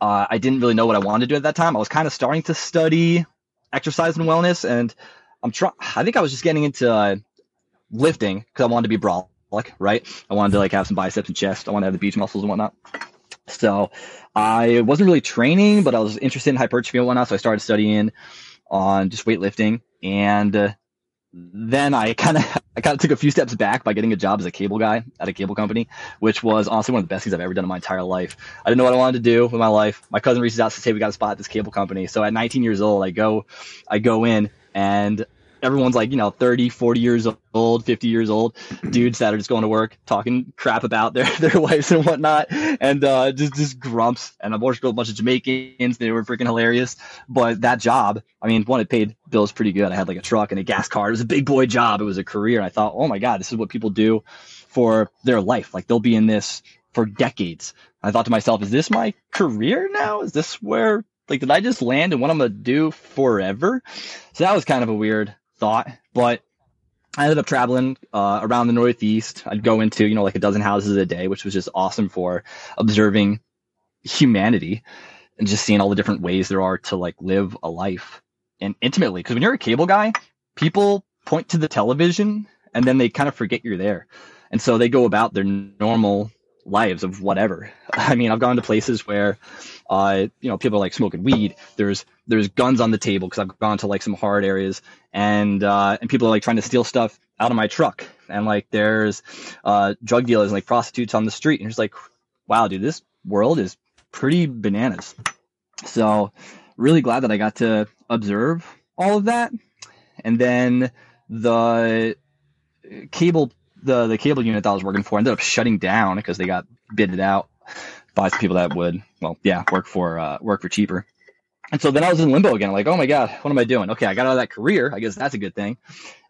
Uh, I didn't really know what I wanted to do at that time. I was kind of starting to study exercise and wellness, and I'm trying. I think I was just getting into uh, lifting because I wanted to be broad like right? I wanted to like have some biceps and chest. I wanted to have the beach muscles and whatnot. So I wasn't really training, but I was interested in hypertrophy and whatnot. So I started studying on just weightlifting, and uh, then I kind of I kind of took a few steps back by getting a job as a cable guy at a cable company, which was honestly one of the best things I've ever done in my entire life. I didn't know what I wanted to do with my life. My cousin reaches out to say we got a spot at this cable company. So at 19 years old, I go I go in and everyone's like, you know, 30, 40 years old, 50 years old dudes that are just going to work talking crap about their, their wives and whatnot. And, uh, just, just grumps. And I've worked with a bunch of Jamaicans. They were freaking hilarious. But that job, I mean, one, it paid bills pretty good. I had like a truck and a gas car. It was a big boy job. It was a career. And I thought, oh my God, this is what people do for their life. Like they'll be in this for decades. I thought to myself, is this my career now? Is this where like did I just land and what I'm gonna do forever? So that was kind of a weird thought, but I ended up traveling uh, around the Northeast. I'd go into, you know, like a dozen houses a day, which was just awesome for observing humanity and just seeing all the different ways there are to like live a life and intimately. Because when you're a cable guy, people point to the television and then they kind of forget you're there. And so they go about their normal lives of whatever. I mean, I've gone to places where, uh, you know, people are like smoking weed. There's there's guns on the table because I've gone to like some hard areas, and uh, and people are like trying to steal stuff out of my truck, and like there's uh, drug dealers and like prostitutes on the street, and it's like, wow, dude, this world is pretty bananas. So, really glad that I got to observe all of that, and then the cable the the cable unit that I was working for ended up shutting down because they got bidded out by some people that would well yeah work for uh, work for cheaper. And so then I was in limbo again, like, oh my God, what am I doing? Okay, I got out of that career. I guess that's a good thing.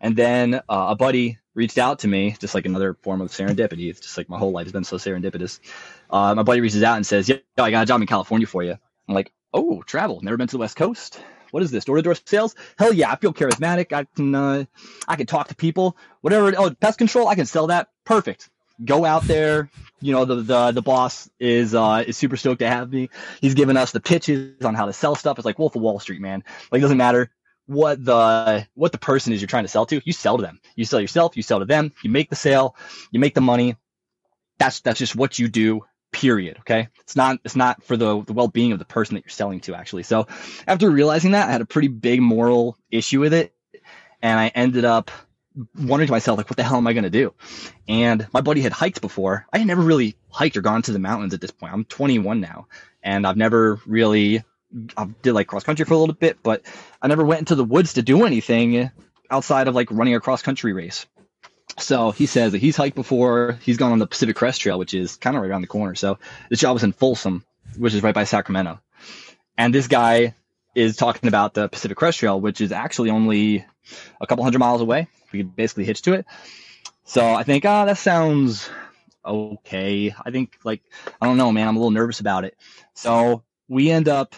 And then uh, a buddy reached out to me, just like another form of serendipity. It's just like my whole life has been so serendipitous. Uh, my buddy reaches out and says, yeah, I got a job in California for you. I'm like, oh, travel. Never been to the West Coast. What is this? Door to door sales? Hell yeah, I feel charismatic. I can, uh, I can talk to people. Whatever. Oh, pest control. I can sell that. Perfect. Go out there. You know, the, the, the boss is, uh, is super stoked to have me. He's giving us the pitches on how to sell stuff. It's like Wolf of Wall Street, man. Like, it doesn't matter what the, what the person is you're trying to sell to. You sell to them. You sell yourself. You sell to them. You make the sale. You make the money. That's, that's just what you do period okay? It's not it's not for the, the well-being of the person that you're selling to actually. So after realizing that i had a pretty big moral issue with it and i ended up wondering to myself like what the hell am i going to do? And my buddy had hiked before. I had never really hiked or gone to the mountains at this point. I'm 21 now and i've never really i did like cross country for a little bit but i never went into the woods to do anything outside of like running a cross country race so he says that he's hiked before. He's gone on the Pacific Crest Trail, which is kind of right around the corner. So this job was in Folsom, which is right by Sacramento. And this guy is talking about the Pacific Crest Trail, which is actually only a couple hundred miles away. We could basically hitch to it. So I think, ah, oh, that sounds okay. I think, like, I don't know, man. I'm a little nervous about it. So we end up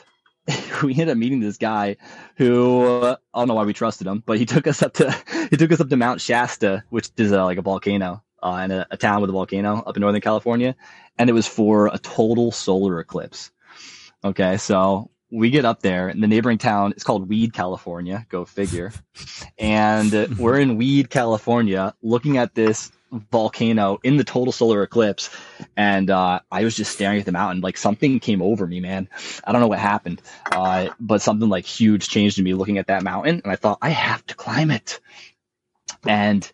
we ended up meeting this guy who uh, I don't know why we trusted him, but he took us up to he took us up to Mount Shasta, which is uh, like a volcano uh, in a, a, town with a volcano up in Northern California, and it was for a total solar eclipse. Okay, so we get up there, and the neighboring town is called Weed, California. Go figure. and we're in Weed, California, looking at this volcano in the total solar eclipse and uh, i was just staring at the mountain like something came over me man. I don't know what happened uh, but something like huge changed in me looking at that mountain and i thought i have to climb it. And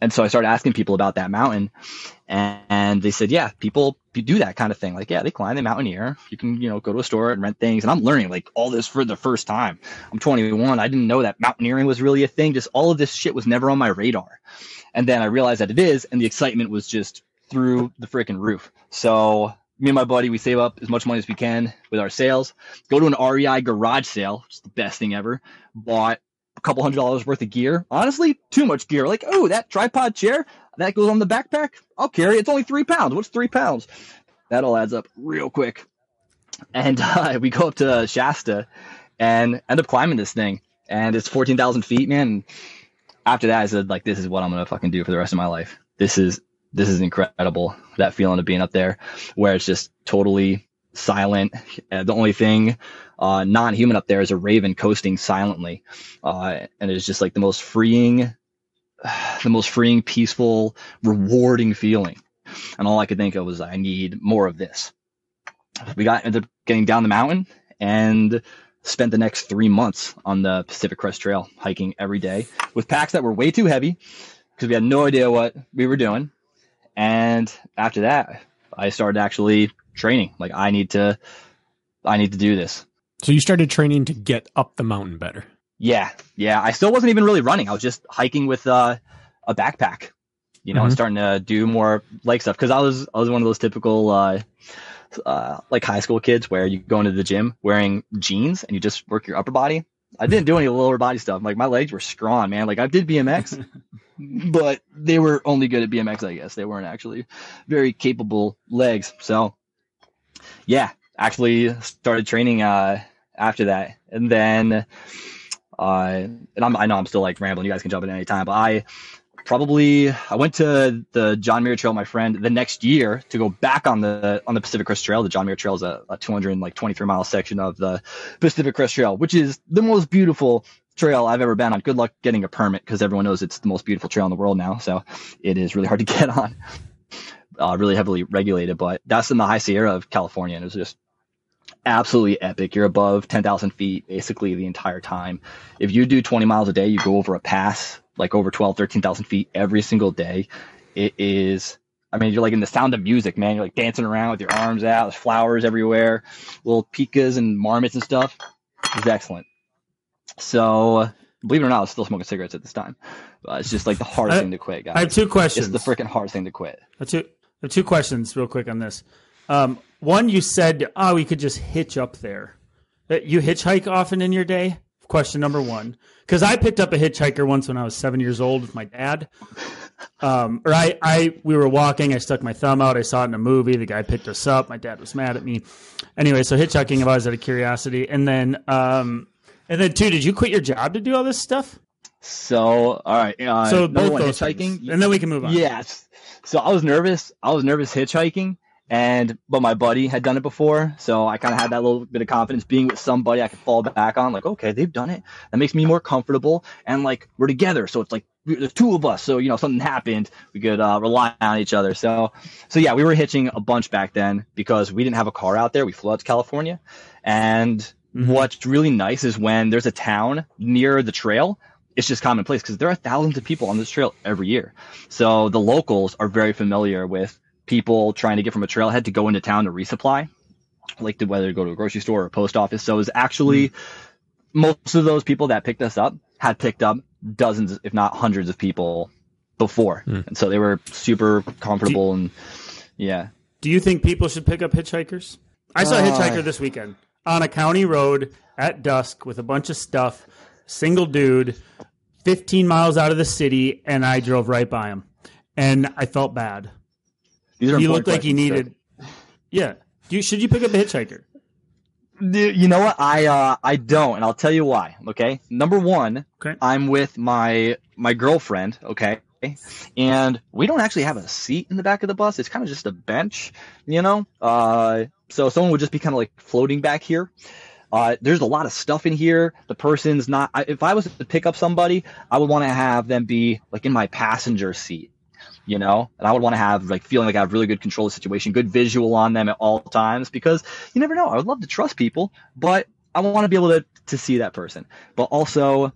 and so i started asking people about that mountain and, and they said yeah people do that kind of thing. Like yeah they climb the mountaineer. You can you know go to a store and rent things. And i'm learning like all this for the first time. I'm 21 i didn't know that mountaineering was really a thing. Just all of this shit was never on my radar. And then I realized that it is, and the excitement was just through the freaking roof. So me and my buddy, we save up as much money as we can with our sales, go to an REI garage sale, which is the best thing ever. Bought a couple hundred dollars worth of gear. Honestly, too much gear. Like, oh, that tripod chair, that goes on the backpack. I'll carry it. It's only three pounds. What's three pounds? That all adds up real quick. And uh, we go up to Shasta and end up climbing this thing. And it's 14,000 feet, man after that, I said like, this is what I'm gonna fucking do for the rest of my life. This is this is incredible. That feeling of being up there, where it's just totally silent. Uh, the only thing uh, non-human up there is a raven coasting silently, uh, and it's just like the most freeing, the most freeing, peaceful, rewarding feeling. And all I could think of was, I need more of this. We got ended up getting down the mountain, and spent the next three months on the Pacific Crest Trail hiking every day with packs that were way too heavy because we had no idea what we were doing. And after that, I started actually training. Like I need to, I need to do this. So you started training to get up the mountain better. Yeah, yeah. I still wasn't even really running. I was just hiking with uh, a backpack, you know, mm-hmm. and starting to do more leg stuff because I was I was one of those typical uh, uh, like high school kids where you go into the gym wearing jeans and you just work your upper body. I didn't do any lower body stuff. Like my legs were strong, man. Like I did BMX, but they were only good at BMX, I guess. They weren't actually very capable legs. So yeah, actually started training uh, after that. And then uh, and I'm, I know I'm still like rambling. You guys can jump in any time, but I probably I went to the John Muir Trail, my friend, the next year to go back on the on the Pacific Crest Trail. The John Muir Trail is a, a 223 mile section of the Pacific Crest Trail, which is the most beautiful trail I've ever been on. Good luck getting a permit because everyone knows it's the most beautiful trail in the world now. So it is really hard to get on. Uh, really heavily regulated, but that's in the High Sierra of California, and it was just absolutely epic. You're above 10,000 feet basically the entire time. If you do 20 miles a day, you go over a pass like over 12, 13,000 feet every single day. It is, I mean, you're like in the sound of music, man. You're like dancing around with your arms out, there's flowers everywhere, little pikas and marmots and stuff. It's excellent. So believe it or not, I was still smoking cigarettes at this time. Uh, it's just like the hardest I- thing to quit, guys. I have two questions. It's the freaking hardest thing to quit. I have two, I have two questions real quick on this. Um, one, you said, oh, we could just hitch up there. Uh, You hitchhike often in your day? Question number one. Because I picked up a hitchhiker once when I was seven years old with my dad. Um, or I, I, we were walking. I stuck my thumb out. I saw it in a movie. The guy picked us up. My dad was mad at me. Anyway, so hitchhiking, I've always out of curiosity. And then, um, and then two, did you quit your job to do all this stuff? So, all right. Uh, So both one, those hitchhiking. things. and then we can move on. Yes. So I was nervous. I was nervous hitchhiking, and but my buddy had done it before, so I kind of had that little bit of confidence being with somebody I could fall back on. Like, okay, they've done it. That makes me more comfortable, and like we're together, so it's like there's two of us. So you know, something happened, we could uh, rely on each other. So, so yeah, we were hitching a bunch back then because we didn't have a car out there. We flew out to California, and what's really nice is when there's a town near the trail it's just commonplace because there are thousands of people on this trail every year. So the locals are very familiar with people trying to get from a trailhead to go into town to resupply, like to whether to go to a grocery store or a post office. So it's actually most of those people that picked us up had picked up dozens, if not hundreds of people before. And so they were super comfortable and yeah. Do you think people should pick up hitchhikers? I saw a Uh, hitchhiker this weekend on a county road at dusk with a bunch of stuff, single dude, 15 miles out of the city, and I drove right by him. And I felt bad. These are He looked like sir. needed. Yeah. Do you, should you pick up a hitchhiker? You know what? I uh I don't, and I'll tell you why. Okay. Number one, Okay. I'm with my my girlfriend. Okay. And we don't actually have a seat in the back of the bus. It's kind of just a bench, you know. Uh, so someone would just be kind of like floating back here. Uh, there's a lot of stuff in here. The person's not. I, if I was to pick up somebody, I would want to have them be like in my passenger seat, you know, and I would want to have like feeling like I have really good control of the situation, good visual on them at all times, because you never know. I would love to trust people, but I want to be able to to see that person, but also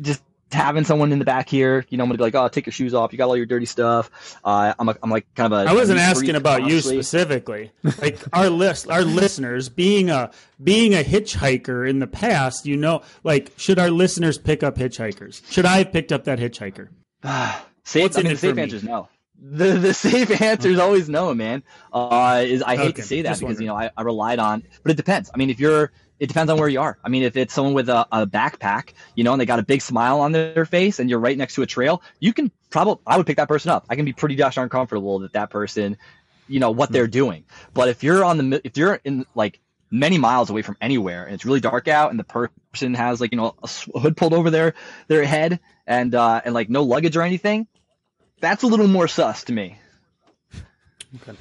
just having someone in the back here, you know, I'm gonna be like, oh, take your shoes off. You got all your dirty stuff. Uh, I'm, a, I'm like kind of a. I wasn't asking about you specifically. Like our list, our listeners, being a being a hitchhiker in the past, you know, like should our listeners pick up hitchhikers? Should I have picked up that hitchhiker? Safe, I mean, the safe answer is no. The the safe answer is always no, man. Uh, is I hate Okay, to say that just because wondering. you know I, I relied on, but it depends. I mean, if you're, it depends on where you are. I mean, if it's someone with a, a backpack, you know, and they got a big smile on their face, and you're right next to a trail, you can probably I would pick that person up. I can be pretty gosh darn comfortable that that person, you know, what they're doing. But if you're on the if you're in like many miles away from anywhere and it's really dark out and the person has like you know a hood pulled over their their head and uh and like no luggage or anything that's a little more sus to me. Okay.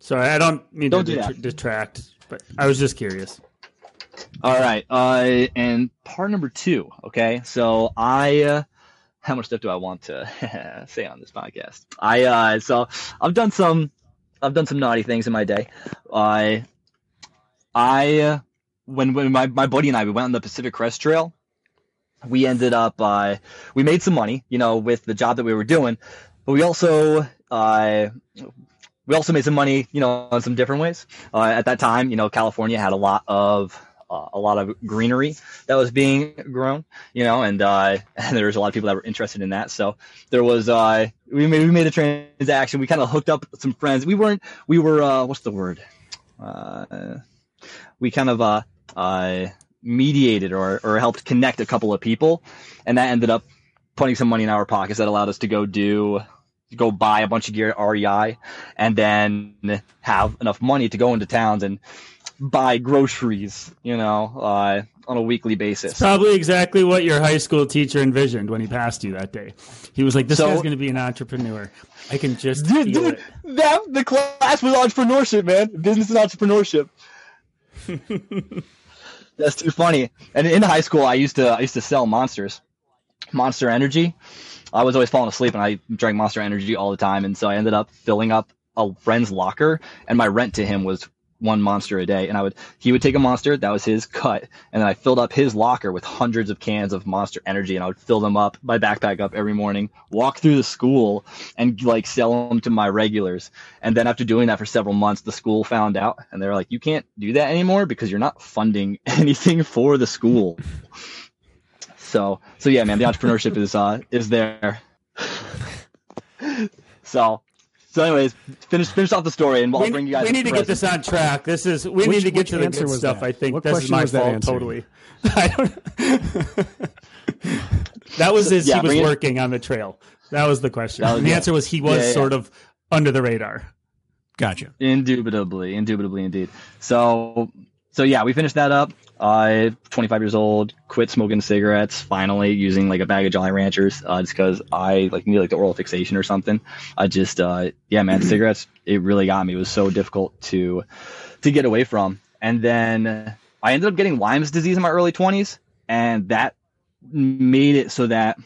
Sorry, I don't mean Don't to do detr- detract, but I was just curious. all right uh and part number two okay? So i uh, how much stuff do i want to say on this podcast? I uh so i've done some i've done some naughty things in my day. I i uh, when when my, my buddy and i we went on the pacific crest trail we ended up uh we made some money you know with the job that we were doing but we also uh we also made some money, you know, in some different ways. Uh, at that time, you know, California had a lot of uh, a lot of greenery that was being grown, you know, and uh, and there was a lot of people that were interested in that. So there was uh, we made we made a transaction. We kind of hooked up some friends. We weren't we were uh, what's the word? Uh, we kind of uh, uh, mediated or or helped connect a couple of people, and that ended up putting some money in our pockets that allowed us to go do go buy a bunch of gear at REI and then have enough money to go into towns and buy groceries, you know, uh, on a weekly basis. Probably exactly what your high school teacher envisioned when he passed you that day. He was like, "This So- guy's going to be an entrepreneur. I can just Dude, dude, it." that the class was entrepreneurship, man. Business and entrepreneurship. That's too funny. And in high school, I used to I used to sell monsters, Monster Energy. I was always falling asleep, and I drank Monster Energy all the time, and so I ended up filling up a friend's locker, and my rent to him was one monster a day. And i would he would take a monster that was his cut and then i filled up his locker with hundreds of cans of monster energy and i would fill them up my backpack up every morning walk through the school and like sell them to my regulars. And then after doing that for several months the school found out and they were like you can't do that anymore because you're not funding anything for the school. So so yeah, man, the entrepreneurship is uh is there. so so anyways, finish finish off the story and I'll we, bring you guys. we need to get this on track. This is we Which- need to get which to the answer good stuff. that? I think What this is my fault answering? totally. I don't. that was as yeah, he was bring it- working on the trail. That was the question. Was- and the yeah. answer was he was Yeah, yeah. sort of under the radar. Gotcha. Indubitably, indubitably, indeed. So, so yeah, we finished that up. I, 25 years old, quit smoking cigarettes. Finally, using like a bag of Jolly Ranchers, uh, just because I like need like the oral fixation or something. I just, uh, yeah, man, cigarettes. It really got me. It was so difficult to to get away from. And then I ended up getting Lyme's disease in my early 20s, and that made it so that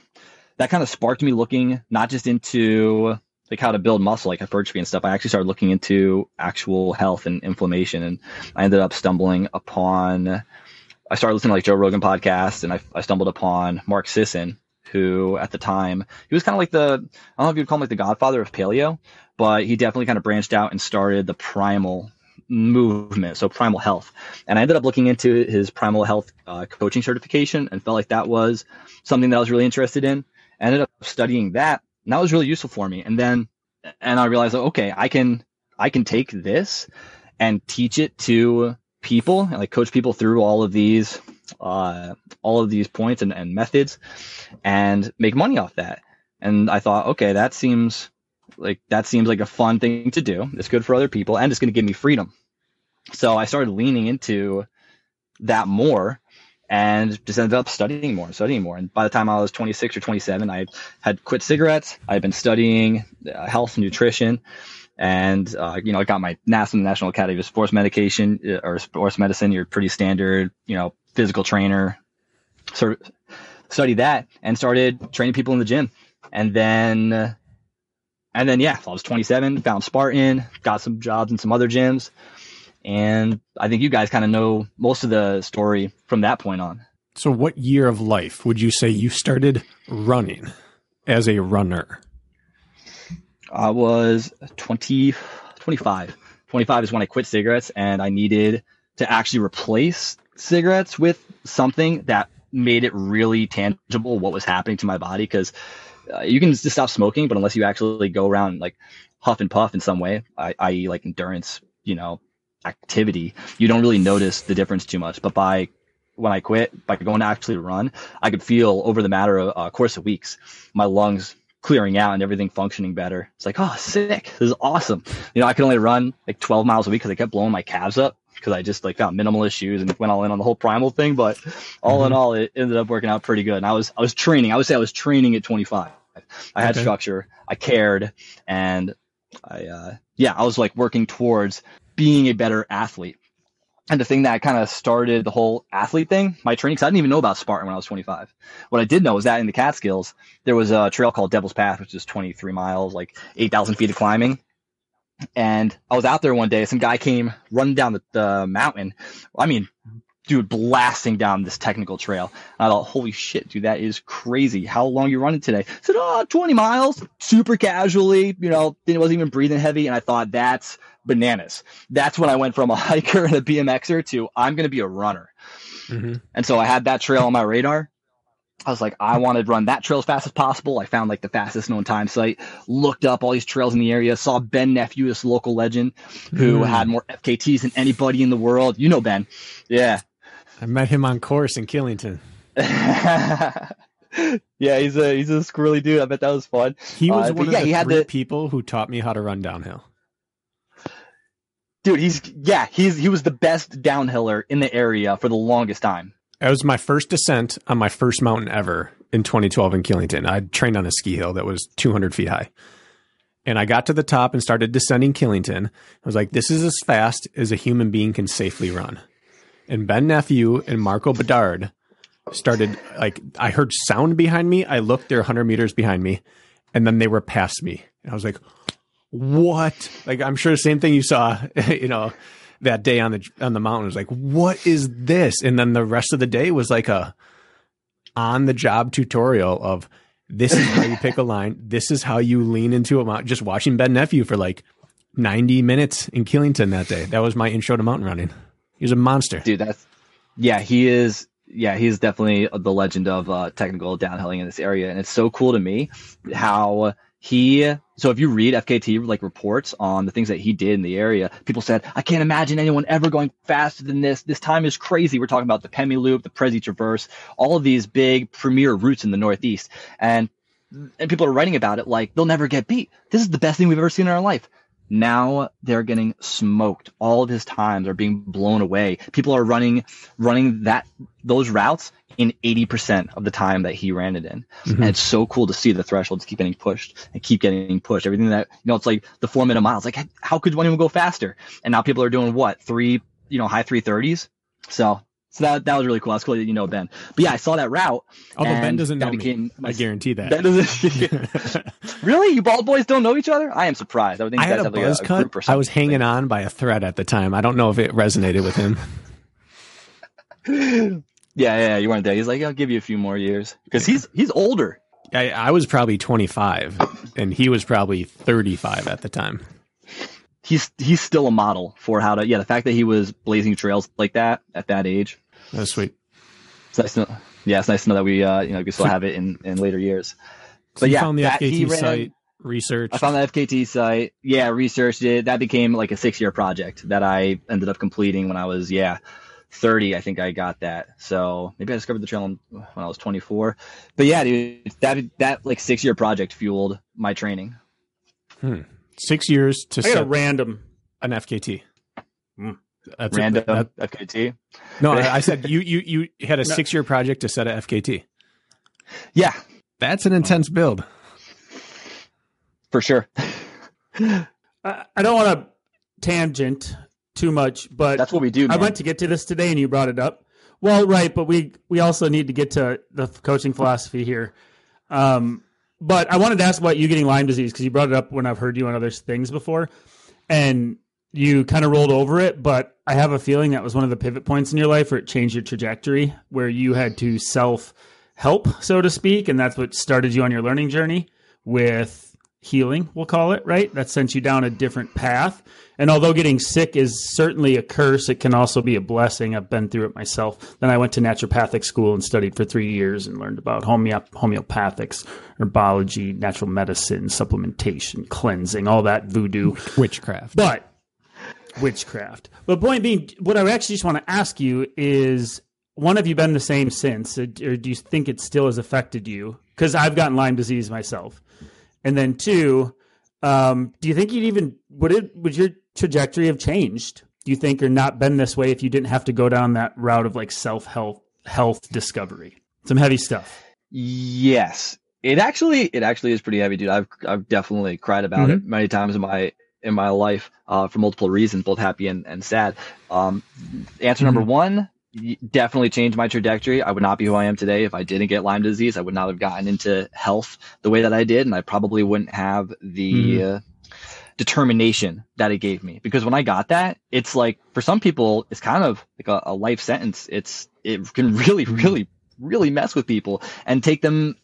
that kind of sparked me looking not just into like how to build muscle, like hypertrophy and stuff. I actually started looking into actual health and inflammation, and I ended up stumbling upon. I started listening to like Joe Rogan podcast, and I, I stumbled upon Mark Sisson, who at the time he was kind of like the I don't know if you'd call him like the godfather of paleo, but he definitely kind of branched out and started the primal movement, so primal health. And I ended up looking into his primal health uh, coaching certification and felt like that was something that I was really interested in. I ended up studying that, and that was really useful for me. And then, and I realized, okay, I can, I can take this and teach it to people and like coach people through all of these, uh, all of these points and, and methods and make money off that. And I thought, okay, that seems like, that seems like a fun thing to do. It's good for other people and it's going to give me freedom. So I started leaning into that more and just ended up studying more, studying more. And by the time I was 26 or 27, I had quit cigarettes. I had been studying uh, health nutrition, and uh, you know, I got my NASM, National Academy of Sports Medication uh, or Sports Medicine. You're pretty standard, you know, physical trainer. Sort of studied that and started training people in the gym, and then. Uh, and then, yeah, I was 27, found Spartan, got some jobs in some other gyms, and I think you guys kind of know most of the story from that point on. So, what year of life would you say you started running as a runner? I was 20, 25. 25 is when I quit cigarettes and I needed to actually replace cigarettes with something that made it really tangible what was happening to my body. Cause uh, you can just stop smoking, but unless you actually go around like huff and puff in some way, I- i.e. like endurance, you know, activity, you don't really notice the difference too much. But by when I quit, by going to actually run, I could feel over the matter of uh, course of weeks, my lungs clearing out and everything functioning better. It's like, oh, sick. This is awesome. You know, I could only run like 12 miles a week because I kept blowing my calves up because I just like found minimalist shoes and went all in on the whole primal thing. But all in all, it ended up working out pretty good. And I was, I was training. I would say I was training at 25. I had Okay. structure. I cared. And I, uh, yeah, I was like working towards being a better athlete. And the thing that kind of started the whole athlete thing, my training, because I didn't even know about Spartan when I was 25. What I did know was that in the Catskills, there was a trail called Devil's Path, which is 23 miles, like 8,000 feet of climbing. And I was out there one day, some guy came running down the, the mountain. I mean, dude, blasting down this technical trail. I thought, holy shit, dude, that is crazy. How long you running today? I said, oh, 20 miles, super casually, you know, didn't, wasn't even breathing heavy. And I thought, that's bananas. That's when I went from a hiker and a BMXer to I'm going to be a runner. Mm-hmm. And so I had that trail on my radar. I was like, I wanted to run that trail as fast as possible. I found like the fastest known time site, looked up all these trails in the area, saw Ben Nephew, this local legend who Mm. had more FKTs than anybody in the world. You know Ben. Yeah. I met him on course in Killington. yeah, he's a he's a squirrely dude. I bet that was fun. He was Uh, one of yeah, the he had three the- people who taught me how to run downhill. Dude, he's yeah, he's he was the best downhiller in the area for the longest time. That was my first descent on my first mountain ever in 2012 in Killington. I trained on a ski hill that was 200 feet high. And I got to the top and started descending Killington. I was like, this is as fast as a human being can safely run. And Ben Nephew and Marco Bedard started, like, I heard sound behind me. I looked, they're 100 meters behind me. And then they were past me. And I was like, what? Like, I'm sure the same thing you saw, you know, that day on the on the mountain was like, what is this? And then the rest of the day was like a on the job tutorial of this is how you pick a line, this is how you lean into a mountain. Just watching Ben Nephew for like 90 minutes in Killington that day. That was my intro to mountain running. He was a monster. Dude, that's yeah, he is yeah, he's definitely the legend of uh, technical downhilling in this area, and it's so cool to me how he. So if you read FKT like reports on the things that he did in the area, people said, "I can't imagine anyone ever going faster than this. This time is crazy." We're talking about the Pemi Loop, the Presi Traverse, all of these big premier routes in the Northeast, and and people are writing about it like they'll never get beat. This is the best thing we've ever seen in our life. Now they're getting smoked. All of his times are being blown away. People are running running that those routes in 80% of the time that he ran it in. And it's so cool to see the thresholds keep getting pushed and keep getting pushed. Everything that, you know, it's like the four minute miles. Like, how could anyone go faster? And now people are doing what? Three, you know, high 330s. So, so that, that was really cool. That's cool that you know Ben. But yeah, I saw that route. Although Ben doesn't know became me, I guarantee that. Ben doesn't. really? You bald boys don't know each other? I am surprised. I would think I had a like buzz a, a cut. group I was hanging on by a thread at the time. I don't know if it resonated with him. Yeah, yeah, yeah, you weren't there. He's like, I'll give you a few more years because he's he's older. I, I was probably 25, and he was probably 35 at the time. He's he's still a model for how to. Yeah, the fact that he was blazing trails like that at that age. That's sweet. It's nice to know, yeah, it's nice to know that we uh you know we still have it in in later years. So But you yeah, found the that- FKT ran- site, research. I found the FKT site. Yeah, researched it. That became like a six year project that I ended up completing when I was yeah. 30, I think I got that. So maybe I discovered the trail when I was 24. But yeah, dude, that that like six year project fueled my training. Six years to I got a random. an FKT. Hmm. That's a- Random that- FKT. no, I, I said you you you had a six year project to set a FKT. Yeah, That's an intense build. for sure. I, I don't want to tangent too much, but That's what we do. Man. I went to get to this today, and you brought it up. Well, right, but we we also need to get to the coaching philosophy here. Um, but I wanted to ask about you getting Lyme disease because you brought it up when I've heard you on other things before, and you kind of rolled over it. But I have a feeling that was one of the pivot points in your life where it changed your trajectory, where you had to self help, so to speak, and that's what started you on your learning journey with healing, we'll call it, right? That sent you down a different path. And although getting sick is certainly a curse, it can also be a blessing. I've been through it myself. Then I went to naturopathic school and studied for three years and learned about homeo- homeopathics, herbology, natural medicine, supplementation, cleansing, all that voodoo. Witchcraft. But witchcraft. But point being, what I actually just want to ask you is one, have you been the same since, or do you think it still has affected you? Because I've gotten Lyme disease myself. And then two, um, do you think you'd even would it would your trajectory have changed? Do you think or not been this way if you didn't have to go down that route of like self health health discovery? Some heavy stuff. Yes, it actually it actually is pretty heavy, dude. I've I've definitely cried about it many times in my in my life uh, for multiple reasons, both happy and, and sad. Um, answer number one definitely changed my trajectory. I would not be who I am today if I didn't get Lyme disease. I would not have gotten into health the way that I did, and I probably wouldn't have the uh, determination that it gave me. Because when I got that, it's like for some people, it's kind of like a, a life sentence. It's it can really, really, really mess with people and take them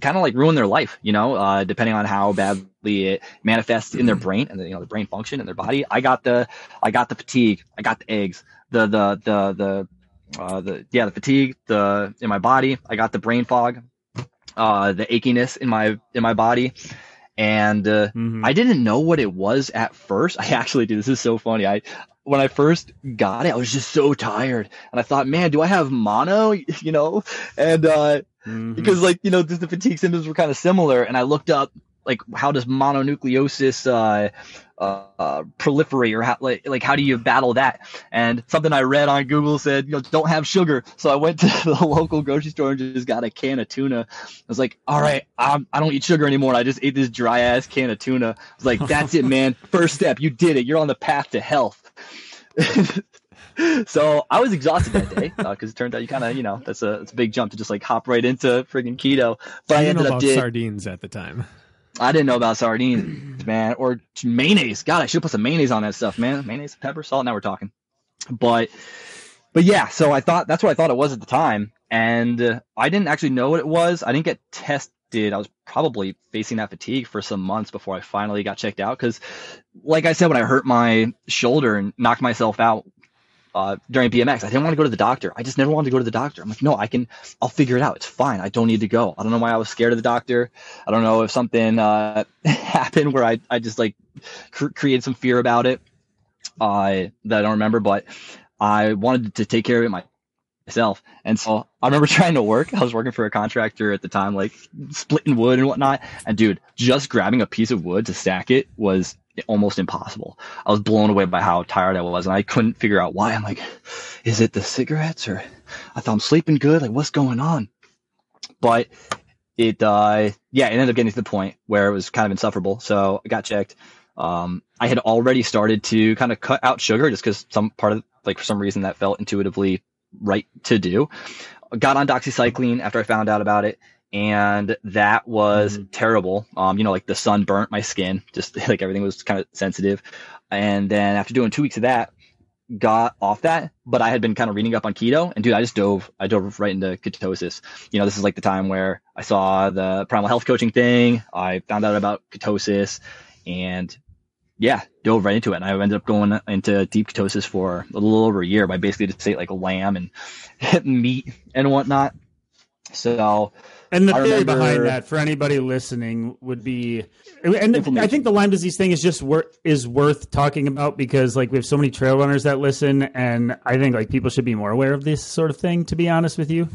kind of like ruin their life, you know, uh, depending on how badly it manifests in their brain and the, you know the brain function in their body. I got the I got the fatigue, I got the eggs, the the the the uh, the yeah the fatigue the in my body. I got the brain fog, uh, the achiness in my in my body, and uh, Mhm. I didn't know what it was at first. I actually did. This is so funny. I when I first got it, I was just so tired, and I thought, man, do I have mono? You know, and uh, Mhm. because like you know the, the fatigue symptoms were kind of similar and i looked up like how does mononucleosis uh, uh, uh, proliferate or how like, like how do you battle that? And something i read on google said you know don't have sugar. So i went to the local grocery store and just got a can of tuna. I was like all right I'm, i don't eat sugar anymore i just ate this dry ass can of tuna. I was like that's it man. First step. You did it. You're on the path to health so I was exhausted that day because it turned out you kind of, you know, that's a, it's a big jump to just like hop right into friggin' keto. But I I ended up did, sardines at the time. I didn't know about sardines, man, or mayonnaise. God, I should put some mayonnaise on that stuff, man. Mayonnaise, pepper, salt. Now we're talking. But, but yeah. So I thought that's what I thought it was at the time, and uh, I didn't actually know what it was. I didn't get tested. I was probably facing that fatigue for some months before I finally got checked out. Because, like I said, when I hurt my shoulder and knocked myself out uh, during BMX. I didn't want to go to the doctor. I just never wanted to go to the doctor. I'm like, no, I can, I'll figure it out. It's fine. I don't need to go. I don't know why I was scared of the doctor. I don't know if something uh, happened where I, I just like cr- created some fear about it uh, that I don't remember, but I wanted to take care of it myself. And so I remember trying to work. I was working for a contractor at the time, like splitting wood and whatnot. And dude, just grabbing a piece of wood to stack it was almost impossible. I was blown away by how tired I was, and I couldn't figure out why. I'm like, is it the cigarettes, or I thought I'm sleeping good? Like, what's going on? But it, uh, yeah, it ended up getting to the point where it was kind of insufferable. So I got checked. Um, I had already started to kind of cut out sugar just because some part of, like, for some reason that felt intuitively right to do. Got on doxycycline after I found out about it and that was mm. terrible. Um, you know, like the sun burnt my skin, just like everything was kind of sensitive. And then after doing two weeks of that, got off that, but I had been kind of reading up on keto, and dude, I just dove, I dove right into ketosis. You know, this is like the time where I saw the primal health coaching thing. I found out about ketosis, and yeah, dove right into it. And I ended up going into deep ketosis for a little over a year by basically just ate like lamb and meat and whatnot. So and the I theory remember, behind that, for anybody listening, would be, and I think the Lyme disease thing is just worth is worth talking about because like we have so many trail runners that listen, and I think like people should be more aware of this sort of thing. To be honest with you,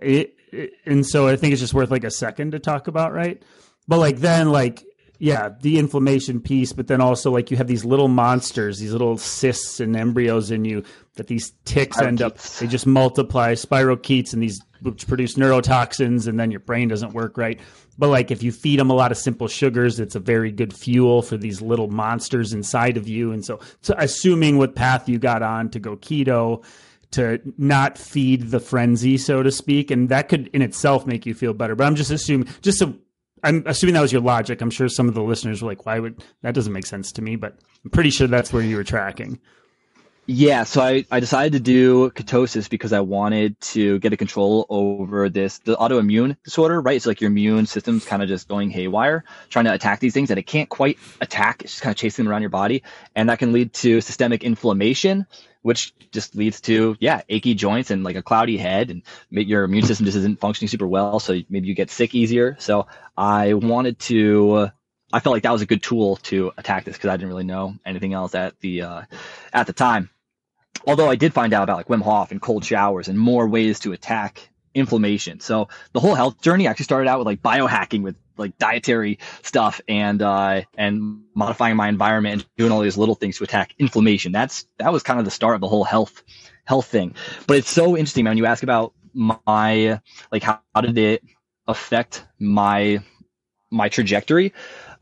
it, it, and so I think it's just worth like a second to talk about, right? But like then like yeah, the inflammation piece, but then also like you have these little monsters, these little cysts and embryos in you that these ticks end up they just multiply spirochetes and these which produce neurotoxins and then your brain doesn't work right. But like if you feed them a lot of simple sugars, it's a very good fuel for these little monsters inside of you. And so, so assuming what path you got on to go keto, to not feed the frenzy, so to speak, and that could in itself make you feel better. But I'm just assuming, just so I'm assuming that was your logic. I'm sure some of the listeners were like, "Why would that doesn't make sense to me?" But I'm pretty sure that's where you were tracking. Yeah, so I, I decided to do ketosis because I wanted to get a control over this the autoimmune disorder, right? It's like your immune system's kind of just going haywire, trying to attack these things that it can't quite attack. It's just kind of chasing them around your body, and that can lead to systemic inflammation, which just leads to yeah achy joints and like a cloudy head, and your immune system just isn't functioning super well, so maybe you get sick easier. So I wanted to I felt like that was a good tool to attack this because I didn't really know anything else at the uh, at the time. Although I did find out about like Wim Hof and cold showers and more ways to attack inflammation. So the whole health journey actually started out with like biohacking with like dietary stuff and uh, and modifying my environment and doing all these little things to attack inflammation. That's that was kind of the start of the whole health health thing. But it's so interesting, man. When you ask about my like how, how did it affect my my trajectory?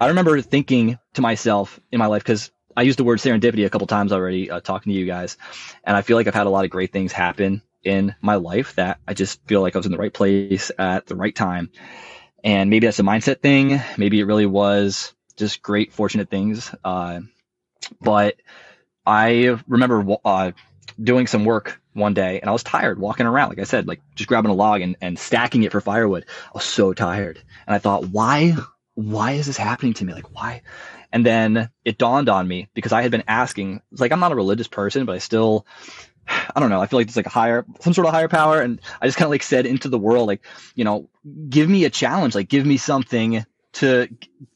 I remember thinking to myself in my life because I used the word serendipity a couple times already uh, talking to you guys, and I feel like I've had a lot of great things happen in my life that I just feel like I was in the right place at the right time. And maybe that's a mindset thing. Maybe it really was just great, fortunate things. Uh, but I remember uh, doing some work one day and I was tired walking around. Like I said, like just grabbing a log and, and stacking it for firewood. I was so tired. And I thought, why, why is this happening to me? Like, why? And then it dawned on me because I had been asking, like I'm not a religious person, but I still, I don't know, I feel like it's like a higher, some sort of higher power. And I just kind of like said into the world, like, you know, give me a challenge, like give me something to,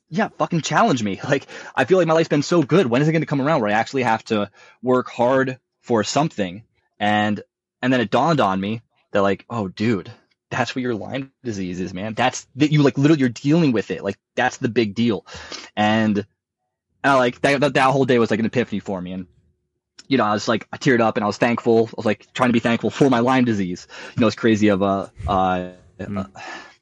yeah, fucking challenge me. Like, I feel like my life's been so good. When is it going to come around where I actually have to work hard for something? And, and then it dawned on me that like, oh, dude, that's what your Lyme disease is, man. That's that you like literally you're dealing with it. Like that's the big deal. And and I like that, that, that whole day was like an epiphany for me. And you know, I was like, I teared up and I was thankful. I was like trying to be thankful for my Lyme disease. You know, it's crazy of a, uh, mm. a,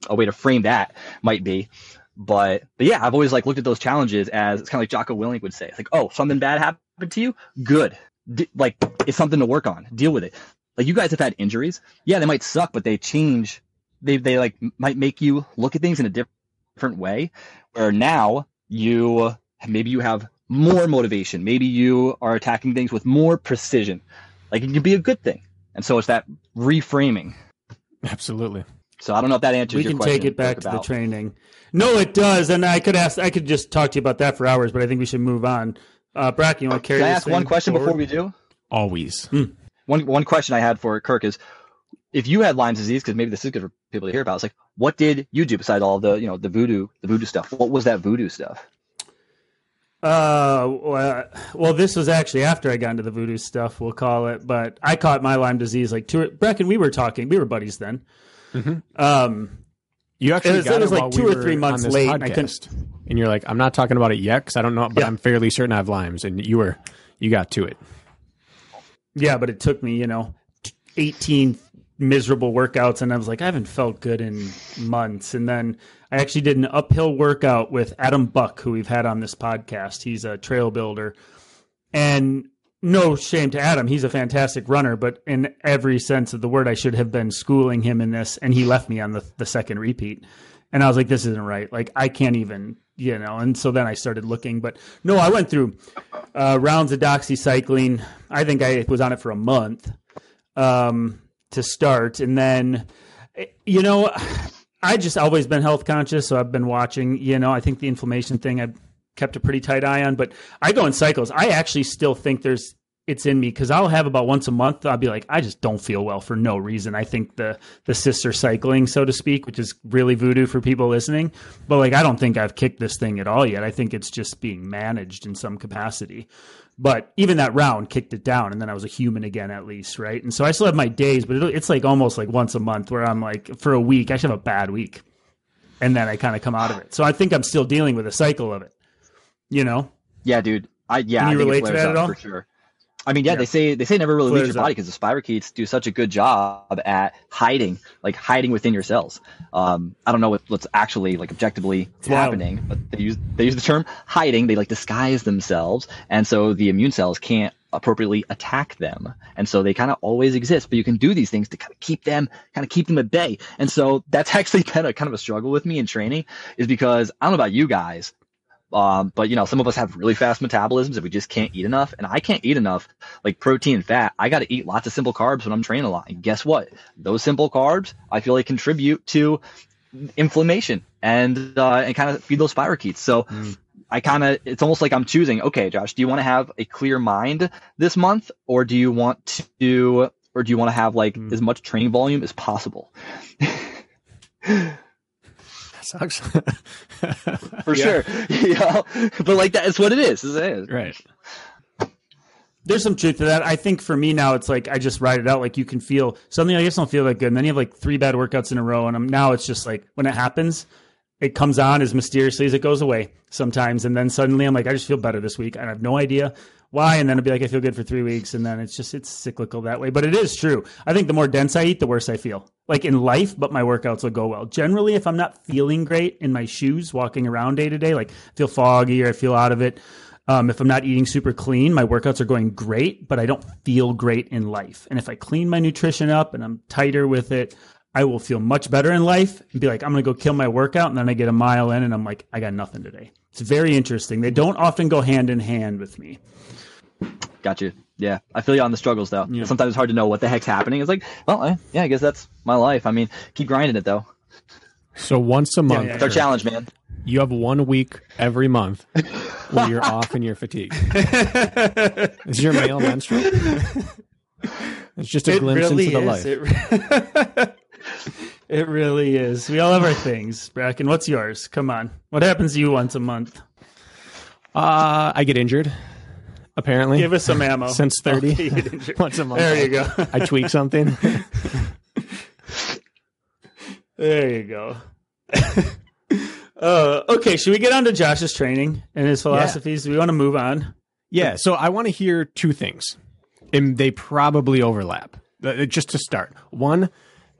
a way to frame that might be. But, but yeah, I've always like looked at those challenges as it's kind of like Jocko Willink would say, it's like, oh, something bad happened to you? Good. D- like it's something to work on. Deal with it. Like you guys have had injuries. Yeah, they might suck, but they change. They, they like might make you look at things in a different way where now you maybe you have more motivation. Maybe you are attacking things with more precision. Like it can be a good thing. And so it's that reframing. Absolutely. So I don't know if that answers we your question. We can take it back to the training. No, it does. And I could ask, I could just talk to you about that for hours, but I think we should move on. Uh, Brack, you want to carry Can I ask one question forward? before we do? Always. Mm. one one question I had for Kirk is, if you had Lyme disease, because maybe this is good for people to hear about. It's like, what did you do besides all the you know the voodoo the voodoo stuff? What was that voodoo stuff? Uh, well, this was actually after I got into the voodoo stuff, we'll call it. But I caught my Lyme disease like two. Brakken, we were talking, we were buddies then. Um, You actually It was- got it was like while two we or three months late, and I couldn't- And you're like, I'm not talking about it yet because I don't know, but Yeah. I'm fairly certain I have limes. And you were, you got to it. yeah, but it took me, you know, eighteen miserable workouts, and I was like, I haven't felt good in months. And then I actually did an uphill workout with Adam Buck, who we've had on this podcast. He's a trail builder, and no shame to Adam. He's a fantastic runner, but in every sense of the word, I should have been schooling him in this. And he left me on the, the second repeat. And I was like, this isn't right. Like, I can't even, you know. And so then I started looking. But no, I went through uh, rounds of doxycycline. I think I was on it for a month um, to start. And then, you know, I just always been health conscious. So I've been watching, you know, I think the inflammation thing I've kept a pretty tight eye on. But I go in cycles. I actually still think there's, it's in me because I'll have about once a month. I'll be like, I just don't feel well for no reason. I think the the cysts are cycling, so to speak, which is really voodoo for people listening. But like, I don't think I've kicked this thing at all yet. I think it's just being managed in some capacity. But even that round kicked it down, and then I was a human again, at least, right? And so I still have my days, but it's like almost like once a month where I'm like, for a week, I should have a bad week, and then I kind of come out of it. So I think I'm still dealing with a cycle of it. You know, Yeah, dude. I yeah. Can I you it relate to that at all? For sure. I mean, yeah, Yeah. they say they say never really leave your body because the spirochetes do such a good job at hiding, like hiding within your cells. Um, I don't know what, what's actually like objectively wild. happening, but they use they use the term hiding. They like disguise themselves, and so the immune cells can't appropriately attack them, and so they kind of always exist. But you can do these things to kind of keep them, kind of keep them at bay. And so that's actually been a kind of a struggle with me in training, is because I don't know about you guys, um, but you know, some of us have really fast metabolisms that we just can't eat enough, and I can't eat enough like protein and fat. I got to eat lots of simple carbs when I'm training a lot. And guess what? Those simple carbs, I feel like contribute to inflammation and uh, and kind of feed those spirochetes. So. I kind of, it's almost like I'm choosing, okay, Josh, do you want to have a clear mind this month or do you want to, or do you want to have like as much training volume as possible? Sucks. For sure. yeah. But like that is what it is. is it is. right. there's some truth to that. I think for me now, it's like I just ride it out. Like you can feel something. I just don't feel that good, and then you have like three bad workouts in a row, and I'm, now it's just like when it happens, it comes on as mysteriously as it goes away sometimes, and then suddenly I'm like, I just feel better this week, and I have no idea why, and then it'll be like I feel good for three weeks, and then it's just it's cyclical that way. But it is true. I think the more dense I eat, the worse I feel. Like in life, but my workouts will go well. Generally, if I'm not feeling great in my shoes, walking around day to day, like feel foggy or I feel out of it. Um, if I'm not eating super clean, my workouts are going great, but I don't feel great in life. And if I clean my nutrition up and I'm tighter with it, I will feel much better in life and be like, I'm going to go kill my workout. And then I get a mile in and I'm like, I got nothing today. It's very interesting. They don't often go hand in hand with me. Gotcha. Yeah, I feel you on the struggles though. Sometimes it's hard to know what the heck's happening. It's like, well, I, yeah, I guess that's my life. I mean, keep grinding it though. So once a month, yeah, It's our challenge, man. you have one week every month where you're off and you're fatigued. this is your male menstrual. It's just a glimpse into the life. It, it really is. We all have our things. Brakken, what's yours? Come on. What happens to you once a month? Uh, I get injured. Apparently, Give us some ammo. since thirty, Okay, once a month. There you go. I tweak something. There you go. uh, okay, should we get on to Josh's training and his philosophies? We want to move on. Yeah, so I want to hear two things, and they probably overlap. Uh, Just to start, one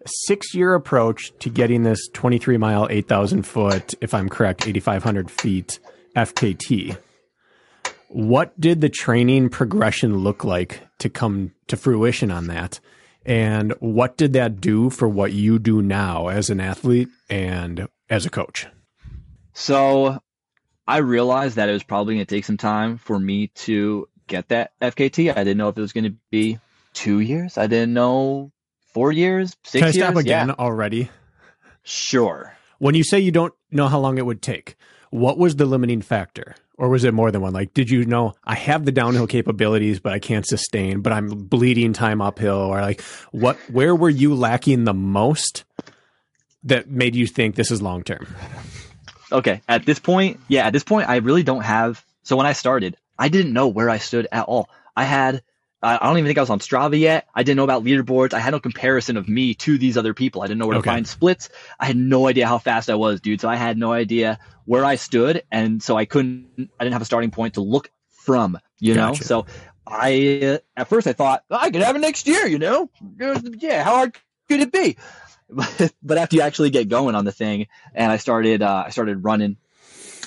six-year approach to getting this 23 mile, 8,000 foot, if I'm correct, 8,500 feet FKT. What did the training progression look like to come to fruition on that? And what did that do for what you do now as an athlete and as a coach? So I realized that it was probably going to take some time for me to get that FKT. I didn't know if it was going to be two years. I didn't know four years, six Can I years. stop again Yeah, already? sure. When you say you don't know how long it would take, what was the limiting factor? Or was it more than one? Like, did you know I have the downhill capabilities, but I can't sustain, but I'm bleeding time uphill? Or like, what, where were you lacking the most that made you think this is long term? Okay. At this point, yeah, at this point, I really don't have. So when I started, I didn't know where I stood at all. I had I don't even think I was on Strava yet. I didn't know about leaderboards. I had no comparison of me to these other people. I didn't know where okay. to find splits. I had no idea how fast I was, dude. So I had no idea where I stood, and so I couldn't. I didn't have a starting point to look from. You gotcha. know, so I uh, at first I thought oh, I could have it next year. You know, yeah. How hard could it be? but after you actually get going on the thing, and I started, uh, I started running.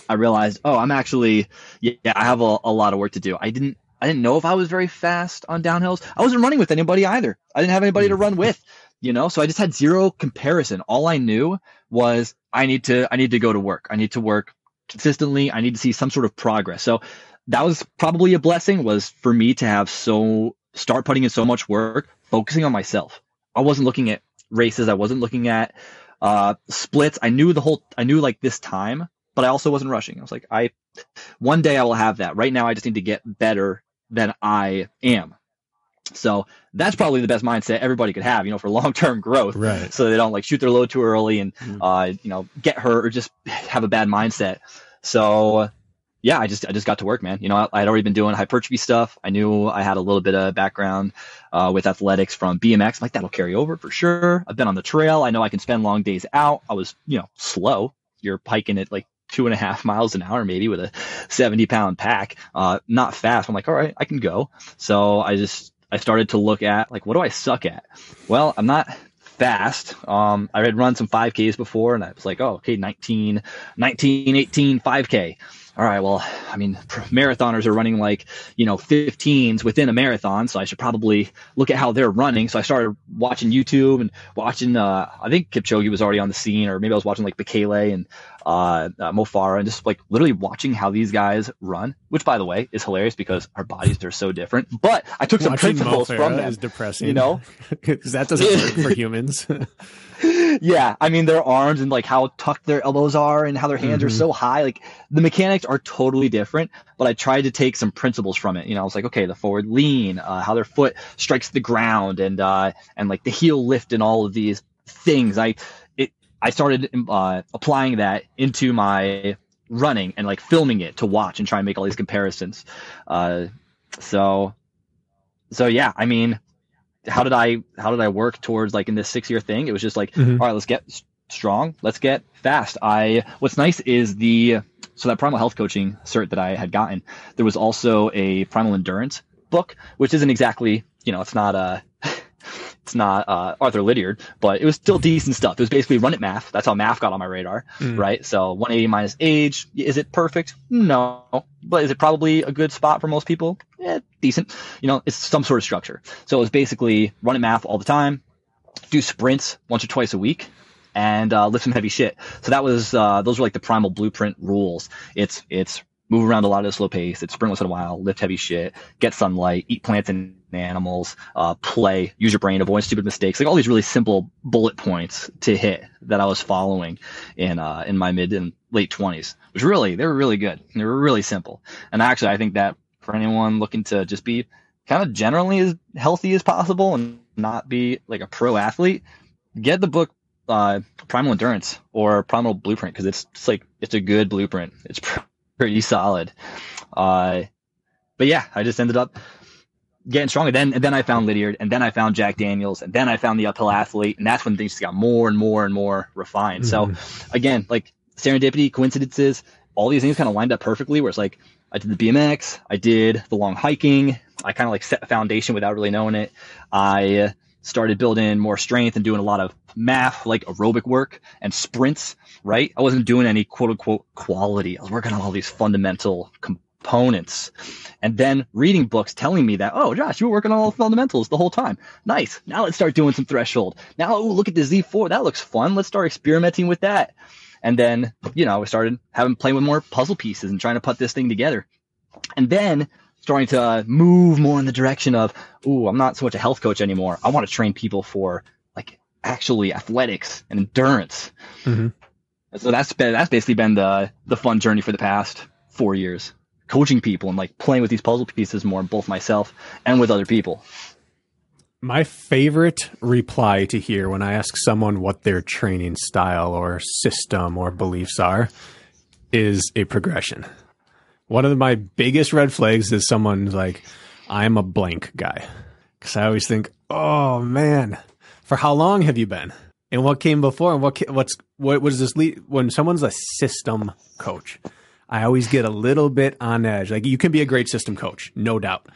I realized, oh, I'm actually, yeah, I have a, a lot of work to do. I didn't I didn't know if I was very fast on downhills. I wasn't running with anybody either. I didn't have anybody to run with, you know, so I just had zero comparison. All I knew was I need to, I need to go to work. I need to work consistently. I need to see some sort of progress. So that was probably a blessing was for me to have so start putting in so much work, focusing on myself. I wasn't looking at races. I wasn't looking at, uh, splits. I knew the whole, I knew like this time, but I also wasn't rushing. I was like, I, one day I will have that. Right now, I just need to get better than I am. So that's probably the best mindset everybody could have, you know, for long term growth. Right. So they don't like shoot their load too early and, mm-hmm. uh, you know, get hurt or just have a bad mindset. So yeah, I just I just got to work, man. You know, I, had already been doing hypertrophy stuff. I knew I had a little bit of background uh, with athletics from BMX. I'm like that'll carry over for sure. I've been on the trail. I know I can spend long days out. I was, you know, slow. You're hiking at like two and a half miles an hour, maybe with a 70 pound pack. Uh, not fast. I'm like, all right, I can go. So I just, I started to look at like, what do I suck at? Well, I'm not fast. Um, I had run some 5Ks before and I was like, oh, okay, 19, 19, 18, 5K all right, well, I mean, marathoners are running like, you know, 15s within a marathon. So I should probably look at how they're running. So I started watching YouTube and watching, uh, I think Kipchoge was already on the scene, or maybe I was watching like Bekele and uh, uh, Mo Farah and just like literally watching how these guys run, which by the way is hilarious because our bodies are so different. But I took some watching principles from them. is depressing. You know? Because that doesn't work for humans. yeah, I mean their arms and like how tucked their elbows are and how their hands mm-hmm. are so high. Like the mechanics are totally different. But I tried to take some principles from it. You know, I was like, okay, the forward lean, uh, how their foot strikes the ground, and uh, and like the heel lift and all of these things. I it I started uh, applying that into my running and like filming it to watch and try and make all these comparisons. Uh, so so yeah, I mean how did I how did I work towards like in this six year thing? It was just like, mm-hmm. all right, let's get strong, let's get fast. I what's nice is the so that primal health coaching cert that I had gotten, there was also a primal endurance book, which isn't exactly you know it's not a it's not uh, Arthur Lydiard, but it was still decent stuff. It was basically run it MAF. That's how MAF got on my radar, mm. right? So 180 minus age. Is it perfect? No. But is it probably a good spot for most people? Yeah, decent. You know, it's some sort of structure. So it was basically run it MAF all the time, do sprints once or twice a week, and uh, lift some heavy shit. So that was uh, those were like the primal blueprint rules. It's it's move around a lot at a slow pace. It's sprint once in a while, lift heavy shit, get sunlight, eat plants and animals, uh, play, use your brain, avoid stupid mistakes, like all these really simple bullet points to hit that I was following in uh, in my mid and late twenties. Which really they were really good. They were really simple. And actually, I think that for anyone looking to just be kind of generally as healthy as possible and not be like a pro athlete, get the book uh, Primal Endurance or Primal Blueprint because it's, it's like it's a good blueprint. It's pretty solid. Uh, but yeah, I just ended up getting stronger. Then and then I found Lydiard, and then I found Jack Daniels, and then I found the uphill athlete, and that's when things got more and more and more refined. Mm-hmm. So again, like serendipity, coincidences, all these things kind of lined up perfectly. Where it's like I did the BMX, I did the long hiking, I kind of like set a foundation without really knowing it. I started building more strength and doing a lot of MAF, like aerobic work and sprints, right? I wasn't doing any quote unquote quality. I was working on all these fundamental components and then reading books telling me that, oh, Josh, you were working on all the fundamentals the whole time. Nice. Now let's start doing some threshold. Now, look at the Z4. That looks fun. Let's start experimenting with that. And then, you know, I started having playing with more puzzle pieces and trying to put this thing together. And then starting to uh, move more in the direction of, ooh, I'm not so much a health coach anymore. I want to train people for like actually athletics and endurance. Mm-hmm. So that's been that's basically been the the fun journey for the past four years, coaching people and like playing with these puzzle pieces more, both myself and with other people. My favorite reply to hear when I ask someone what their training style or system or beliefs are is a progression. One of my biggest red flags is someone's like, I'm a blank guy. Because I always think, oh man, for how long have you been? And what came before? And what what's what, what does this lead? When someone's a system coach, I always get a little bit on edge. Like you can be a great system coach, no doubt,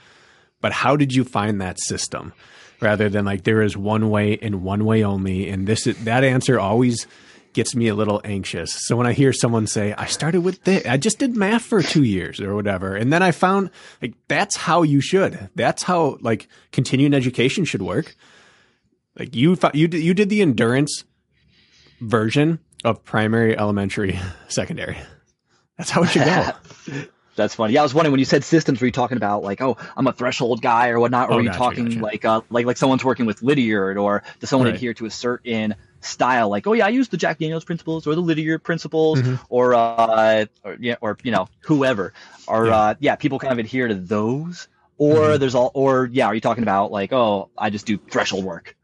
but how did you find that system? Rather than like there is one way and one way only, and this that answer always gets me a little anxious. So when I hear someone say, I started with this, I just did MAF for two years or whatever. And then I found like, that's how you should. That's how like continuing education should work. Like you, you you did the endurance version of primary, elementary, secondary. That's how it should go. That's funny. Yeah, I was wondering when you said systems, were you talking about like, oh, I'm a threshold guy or whatnot, or oh, were you gotcha, talking gotcha. like, uh, like, like someone's working with Lydiard, or does someone right. adhere to a certain style? Like, oh yeah, I use the Jack Daniels principles or the Lydiard principles, mm-hmm. or, uh, or yeah, or you know, whoever, or yeah, uh, yeah people kind of adhere to those, or mm-hmm. there's all, or yeah, are you talking about like, oh, I just do threshold work?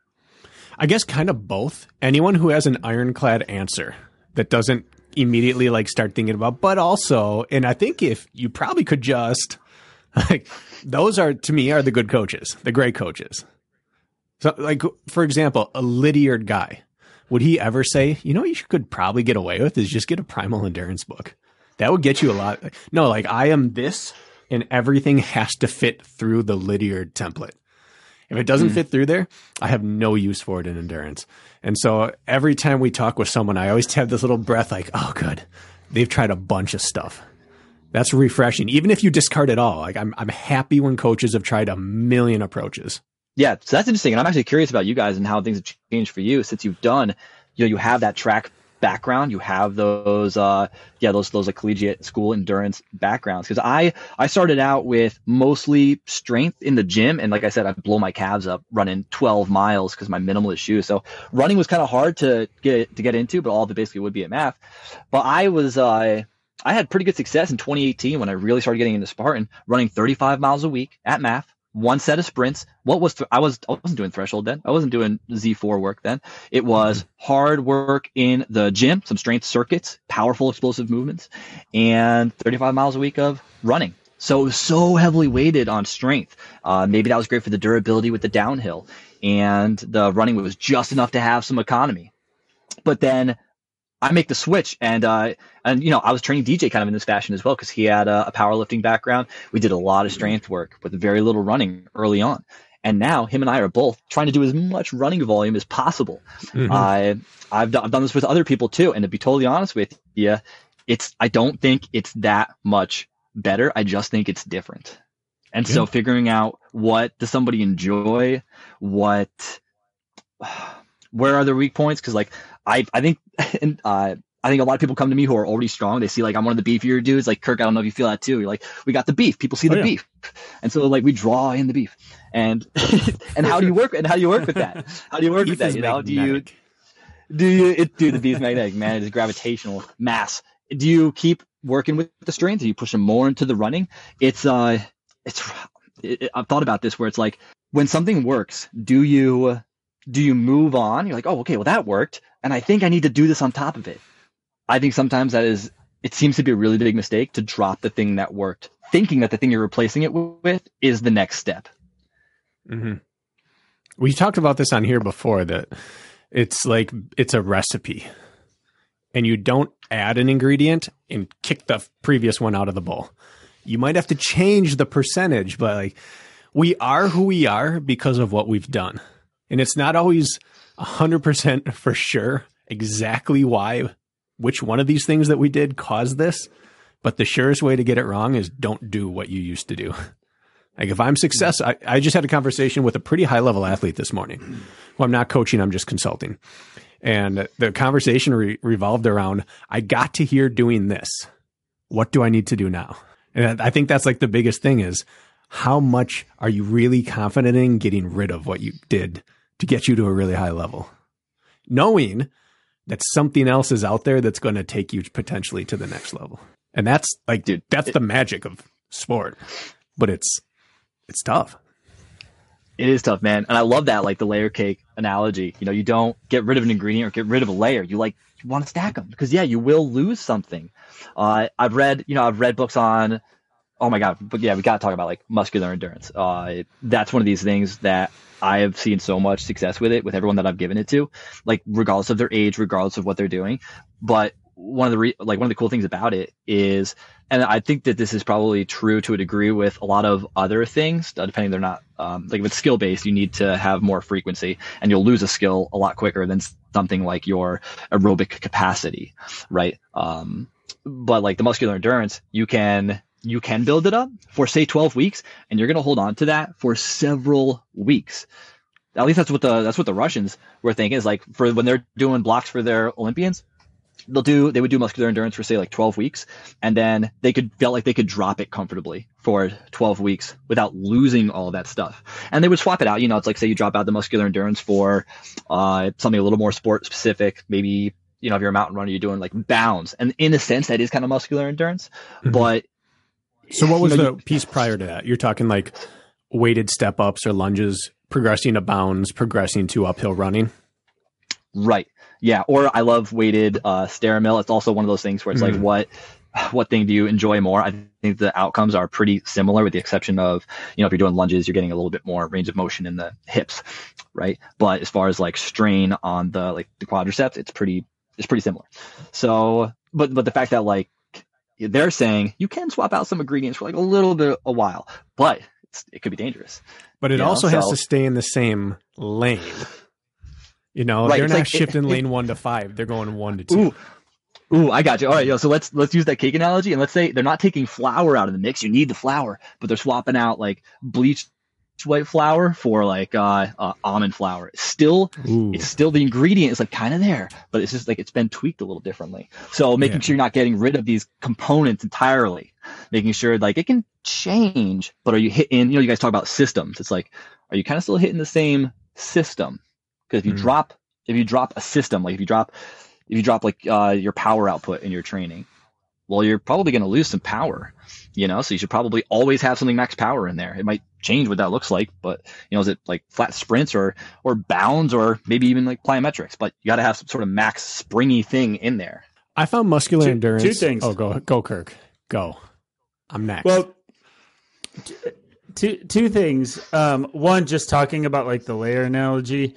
I guess kind of both. Anyone who has an ironclad answer that doesn't immediately like start thinking about, but also, and I think if you probably could just like those are to me are the good coaches, the great coaches. So like for example, a Lydiard guy, would he ever say, you know, you could probably get away with is just get a primal endurance book. That would get you a lot. No, like I am this and everything has to fit through the Lydiard template. If it doesn't mm. fit through there, I have no use for it in endurance. And so every time we talk with someone, I always have this little breath like, oh, good. They've tried a bunch of stuff. That's refreshing. Even if you discard it all, like I'm, I'm happy when coaches have tried a million approaches. Yeah, so that's interesting. And I'm actually curious about you guys and how things have changed for you since you've done, you know, you have that track background you have those uh yeah those those like collegiate school endurance backgrounds. Because i i started out with mostly strength in the gym and like i said i blow my calves up running 12 miles because my minimalist shoes. So running was kind of hard to get to get into but all it basically would be at MAF. But i was uh I had pretty good success in 2018 when I really started getting into Spartan, running 35 miles a week at MAF, one set of sprints. What was th- I was I wasn't doing threshold then. I wasn't doing Z4 work then. It was mm-hmm. hard work in the gym, some strength circuits, powerful explosive movements, and 35 miles a week of running. So it was so heavily weighted on strength. Uh, maybe that was great for the durability with the downhill, and the running was just enough to have some economy. But then I make the switch and uh, and you know I was training DJ kind of in this fashion as well because he had a, a, powerlifting background. We did a lot of strength work with very little running early on, and now him and I are both trying to do as much running volume as possible. Mm-hmm. I I've done, I've done this with other people too, and to be totally honest with you, it's I don't think it's that much better. I just think it's different, and so figuring out what does somebody enjoy, what where are their weak points because like I I think and uh, I think a lot of people come to me who are already strong. They see like I'm one of the beefier dudes. Like Kirk, I don't know if you feel that too. You're like, we got the beef. People see oh, the yeah. beef, and so like we draw in the beef. And and how do you work? And how do you work with that? How do you work with that? You know, do you do you it, do the beef magnetic man? It is gravitational mass. Do you keep working with the strength? Do you push them more into the running? It's uh, it's it, I've thought about this where it's like when something works, do you do you move on? You're like, oh, okay, well that worked, and I think I need to do this on top of it. I think sometimes that is, it seems to be a really big mistake to drop the thing that worked, thinking that the thing you're replacing it with is the next step. Mm-hmm. We talked about this on here before that it's like it's a recipe, and you don't add an ingredient and kick the previous one out of the bowl. You might have to change the percentage, but like we are who we are because of what we've done. And it's not always 100% for sure exactly why, which one of these things that we did caused this. But the surest way to get it wrong is don't do what you used to do. Like if I'm success, I, I just had a conversation with a pretty high level athlete this morning. Well, I'm not coaching, I'm just consulting. And the conversation re- revolved around, I got to here doing this. What do I need to do now? And I think that's like the biggest thing is how much are you really confident in getting rid of what you did to get you to a really high level. Knowing that something else is out there that's going to take you potentially to the next level. And that's like, dude, that's it- the magic of sport. But it's it's tough. It is tough, man. And I love that, like the layer cake analogy. You know, you don't get rid of an ingredient or get rid of a layer. You like you want to stack them because yeah, you will lose something. Uh, I've read, you know, I've read books on. Oh my god, but yeah, we got to talk about like muscular endurance. Uh, that's one of these things that I have seen so much success with it with everyone that I've given it to, like regardless of their age, regardless of what they're doing. But one of the re- like one of the cool things about it is and I think that this is probably true to a degree with a lot of other things, uh, depending they're not um, like if it's skill based, you need to have more frequency, and you'll lose a skill a lot quicker than something like your aerobic capacity, right? Um, but like the muscular endurance, you can you can build it up for say 12 weeks, and you're going to hold on to that for several weeks. At least that's what the that's what the Russians were thinking is like for when they're doing blocks for their Olympians they'll do they would do muscular endurance for say like 12 weeks and then they could felt like they could drop it comfortably for 12 weeks without losing all that stuff and they would swap it out you know it's like say you drop out the muscular endurance for uh, something a little more sport specific maybe you know if you're a mountain runner you're doing like bounds and in a sense that is kind of muscular endurance Mhm. but So what you was know, the you- piece prior to that? You're talking like weighted step ups or lunges, progressing to bounds, progressing to uphill running. Right. Yeah. Or I love weighted uh, stair mill. It's also one of those things where it's like, Mm. what what thing do you enjoy more? I think the outcomes are pretty similar, with the exception of you know if you're doing lunges, you're getting a little bit more range of motion in the hips, right? But as far as like strain on the like the quadriceps, it's pretty it's pretty similar. So, but but the fact that like they're saying you can swap out some ingredients for like a little bit a while, but it's, it could be dangerous. But it You know, also has so- to stay in the same lane. You know, Right, they're not like- shifting it- lane one to five. They're going one to two. Ooh. Ooh, I got you. All right, yo. So let's let's use that cake analogy, and let's say they're not taking flour out of the mix. You need the flour, but they're swapping out like bleached white flour for like uh, uh almond flour. It's still Ooh. it's still the ingredient is like kind of there, but it's just like it's been tweaked a little differently. So making Yeah. sure you're not getting rid of these components entirely, making sure like it can change, but are you hitting? You know, you guys talk about systems. It's like, are you kind of still hitting the same system? Because if you Mhm. drop if you drop a system, like if you drop if you drop like uh, your power output in your training, well, you're probably going to lose some power, you know. So you should probably always have something max power in there. It might change what that looks like, but you know, is it like flat sprints or or bounds or maybe even like plyometrics? But you got to have some sort of max springy thing in there. I found muscular Two- endurance. two things. Oh, go go, Kirk. Go. I'm next. Well, two two things. Um, one, just talking about like the layer analogy.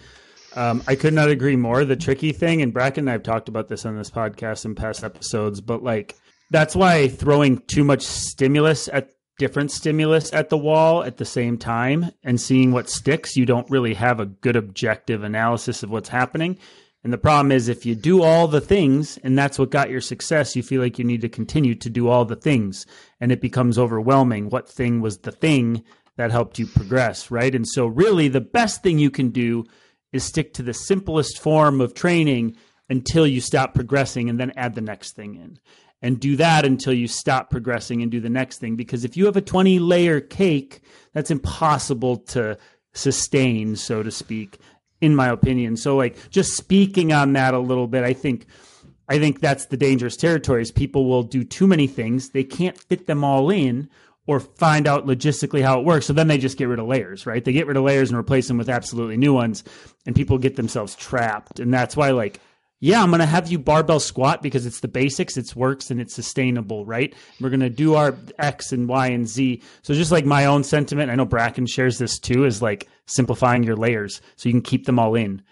Um, I could not agree more. The tricky thing, and Brakken and I have talked about this on this podcast in past episodes, but like that's why throwing too much stimulus at different stimulus at the wall at the same time and seeing what sticks, you don't really have a good objective analysis of what's happening. And the problem is, if you do all the things and that's what got your success, you feel like you need to continue to do all the things. And it becomes overwhelming. What thing was the thing that helped you progress, right? And so, really, the best thing you can do is stick to the simplest form of training until you stop progressing and then add the next thing in. And do that until you stop progressing and do the next thing. Because if you have a 20 layer cake, that's impossible to sustain, so to speak, in my opinion. So, like, just speaking on that a little bit, I think. I think that's the dangerous territory is people will do too many things. They can't fit them all in or find out logistically how it works. So then they just get rid of layers, right? They get rid of layers and replace them with absolutely new ones and people get themselves trapped. And that's why like yeah, I'm going to have you barbell squat because it's the basics, it works and it's sustainable, right? We're going to do our X and Y and Z. So just like my own sentiment, I know Brakken shares this too, is like simplifying your layers so you can keep them all in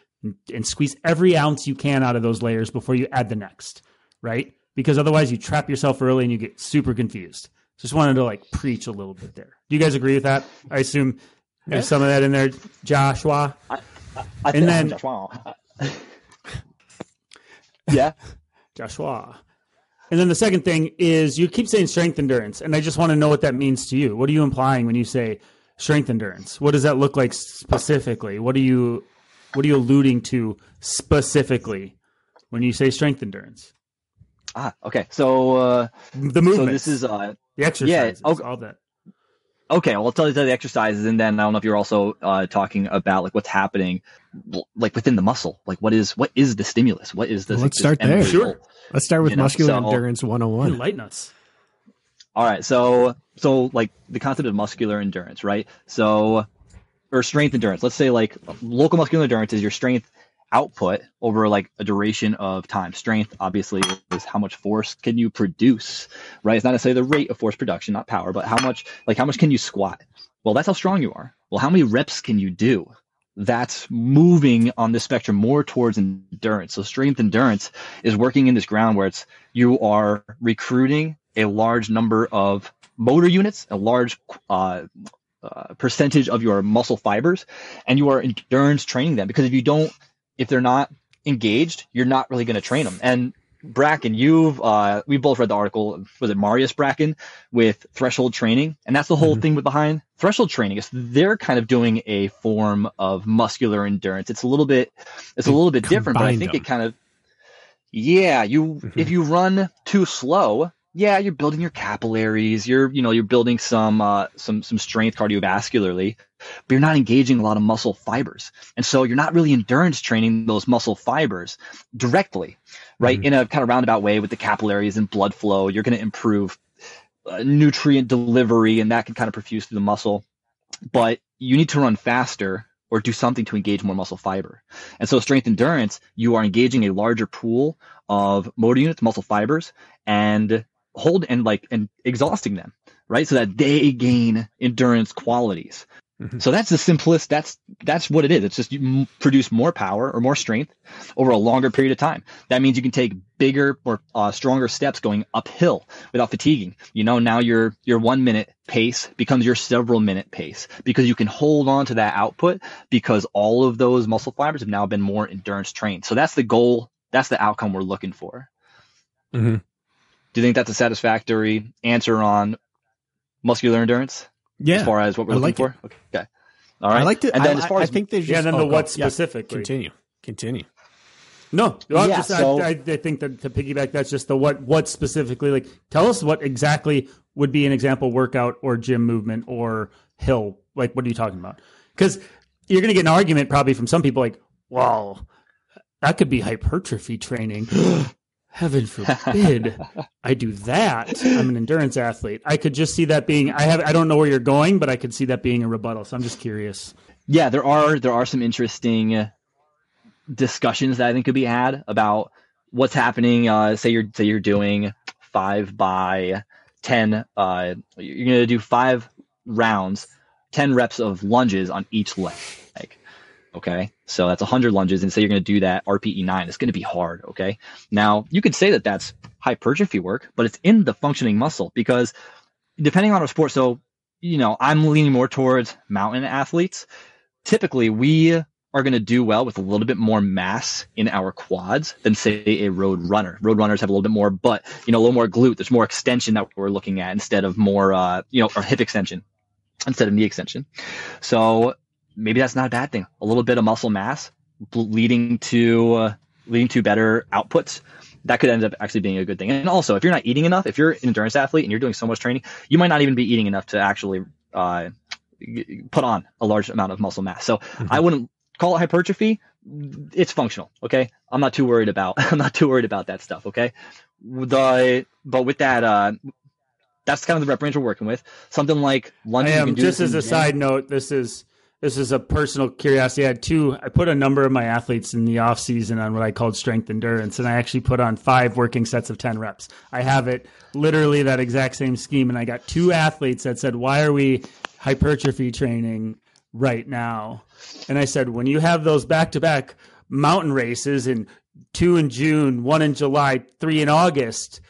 and, squeeze every ounce you can out of those layers before you add the next, right? Because otherwise you trap yourself early and you get super confused. Just wanted to like preach a little bit there. Do you guys agree with that? I assume there's some of that in there, Joshua. I And then- Joshua. Yeah, Joshua. And then the second thing is you keep saying strength endurance, and I just want to know what that means to you. What are you implying when you say strength endurance? What does that look like specifically? What are you what are you alluding to specifically when you say strength endurance? ah, okay. So uh, The so this is uh, the exercises, okay. all that. Okay, well, I'll tell you the exercises, and then I don't know if you're also uh, talking about like what's happening, like within the muscle. Like, what is what is the stimulus? What is this? Well, let's this start end there. result? Sure. Let's start with You know, muscular so- endurance 101. Enlighten us. All right, so so like the concept of muscular endurance, right? So or strength endurance. Let's say like local muscular endurance is your strength output over like a duration of time. Strength obviously is how much force can you produce, right? It's not necessarily the rate of force production, not power, but how much like how much can you squat? Well, that's how strong you are. Well, how many reps can you do? That's moving on the spectrum more towards endurance. So strength endurance is working in this ground where it's you are recruiting a large number of motor units, a large uh, uh, percentage of your muscle fibers, and you are endurance training them because if you don't, if they're not engaged, you're not really going to train them. And Brakken, you've uh, we both read the article. Was it Marius Bakken with threshold training? And that's the whole Mhm. thing with behind threshold training. Is they're kind of doing a form of muscular endurance. It's a little bit, it's a little bit different, but I think them. it kind of, yeah. You Mhm. if you run too slow, yeah, you're building your capillaries. You're you know you're building some uh, some some strength cardiovascularly, but you're not engaging a lot of muscle fibers, and so you're not really endurance training those muscle fibers directly, right? Mhm. In a kind of roundabout way with the capillaries and blood flow, you're going to improve uh, nutrient delivery, and that can kind of perfuse through the muscle. But you need to run faster or do something to engage more muscle fiber. And so strength endurance, you are engaging a larger pool of motor units, muscle fibers, and hold and like and exhausting them, right? So that they gain endurance qualities. Mhm. So that's the simplest. That's that's what it is. It's just you m- produce more power or more strength over a longer period of time. That means you can take bigger or uh, stronger steps going uphill without fatiguing. You know, now your your one minute pace becomes your several minute pace because you can hold on to that output because all of those muscle fibers have now been more endurance trained. So that's the goal. That's the outcome we're looking for. Mhm. Do you think that's a satisfactory answer on muscular endurance Yeah. as far as what we're I looking like for? Okay. All right. I like to. And then I, as far I as think there's Yeah, just, and then oh, the go. what Yeah, specifically. Continue. Continue. No, I'm Yeah, just, so- I, I, I think that to piggyback, that's just the what what specifically. Like, tell us what exactly would be an example workout or gym movement or hill. Like, what are you talking about? Because you're going to get an argument probably from some people like, "Well, that could be hypertrophy training." Heaven forbid I do that. I'm an endurance athlete. I could just see that being. I have. I don't know where you're going, but I could see that being a rebuttal. So I'm just curious. yeah, there are there are some interesting discussions that I think could be had about what's happening. Uh, say you're say you're doing five by ten. Uh, you're gonna do five rounds, ten reps of lunges on each leg. Okay, so that's 100 lunges, and say you're going to do that RPE nine. It's going to be hard. Okay, now you could say that that's hypertrophy work, but it's in the functioning muscle because depending on our sport. So you know, I'm leaning more towards mountain athletes. Typically, we are going to do well with a little bit more mass in our quads than say a road runner. Road runners have a little bit more butt, you know, a little more glute. There's more extension that we're looking at instead of more, uh, you know, or hip extension instead of knee extension. So maybe that's not a bad thing. A little bit of muscle mass leading to uh, leading to better outputs. That could end up actually being a good thing. And also, if you're not eating enough, if you're an endurance athlete and you're doing so much training, you might not even be eating enough to actually uh, put on a large amount of muscle mass. So I wouldn't call it hypertrophy. It's functional. Okay, I'm not too worried about. I'm not too worried about that stuff. Okay, the but with that, uh, that's kind of the rep range we're working with. Something like I lunges. you am can do just as a side note. This is this is a personal curiosity. I had two. I put a number of my athletes in the off season on what I called strength endurance, and I actually put on five working sets of ten reps. I have it literally that exact same scheme, and I got two athletes that said, "Why are we hypertrophy training right now?" And I said, "When you have those back to back mountain races and two in June, one in July, three in August."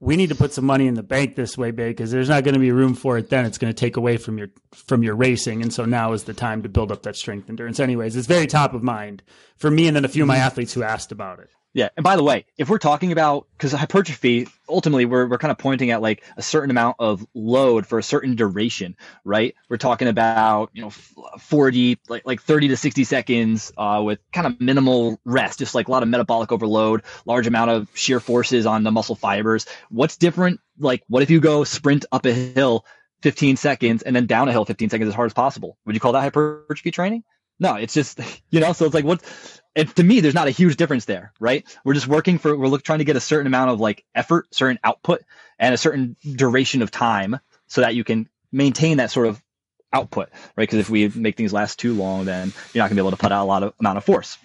We need to put some money in the bank this way, big, because there's not going to be room for it. Then it's going to take away from your from your racing, and so now is the time to build up that strength endurance. Anyways, it's very top of mind for me, and then a few of my mm-hmm. athletes who asked about it. Yeah, and by the way, if we're talking about because hypertrophy, ultimately we're we're kind of pointing at like a certain amount of load for a certain duration, right? We're talking about you know forty like like thirty to sixty seconds uh, with kind of minimal rest, just like a lot of metabolic overload, large amount of shear forces on the muscle fibers. What's different? Like, what if you go sprint up a hill 15 seconds and then down a hill 15 seconds as hard as possible. Would you call that hypertrophy training? No, it's just, you know, so it's like what, and to me, there's not a huge difference there, right? We're just working for, we're look, trying to get a certain amount of like effort, certain output, and a certain duration of time so that you can maintain that sort of output, right? Because if we make things last too long, then you're not gonna be able to put out a lot of amount of force.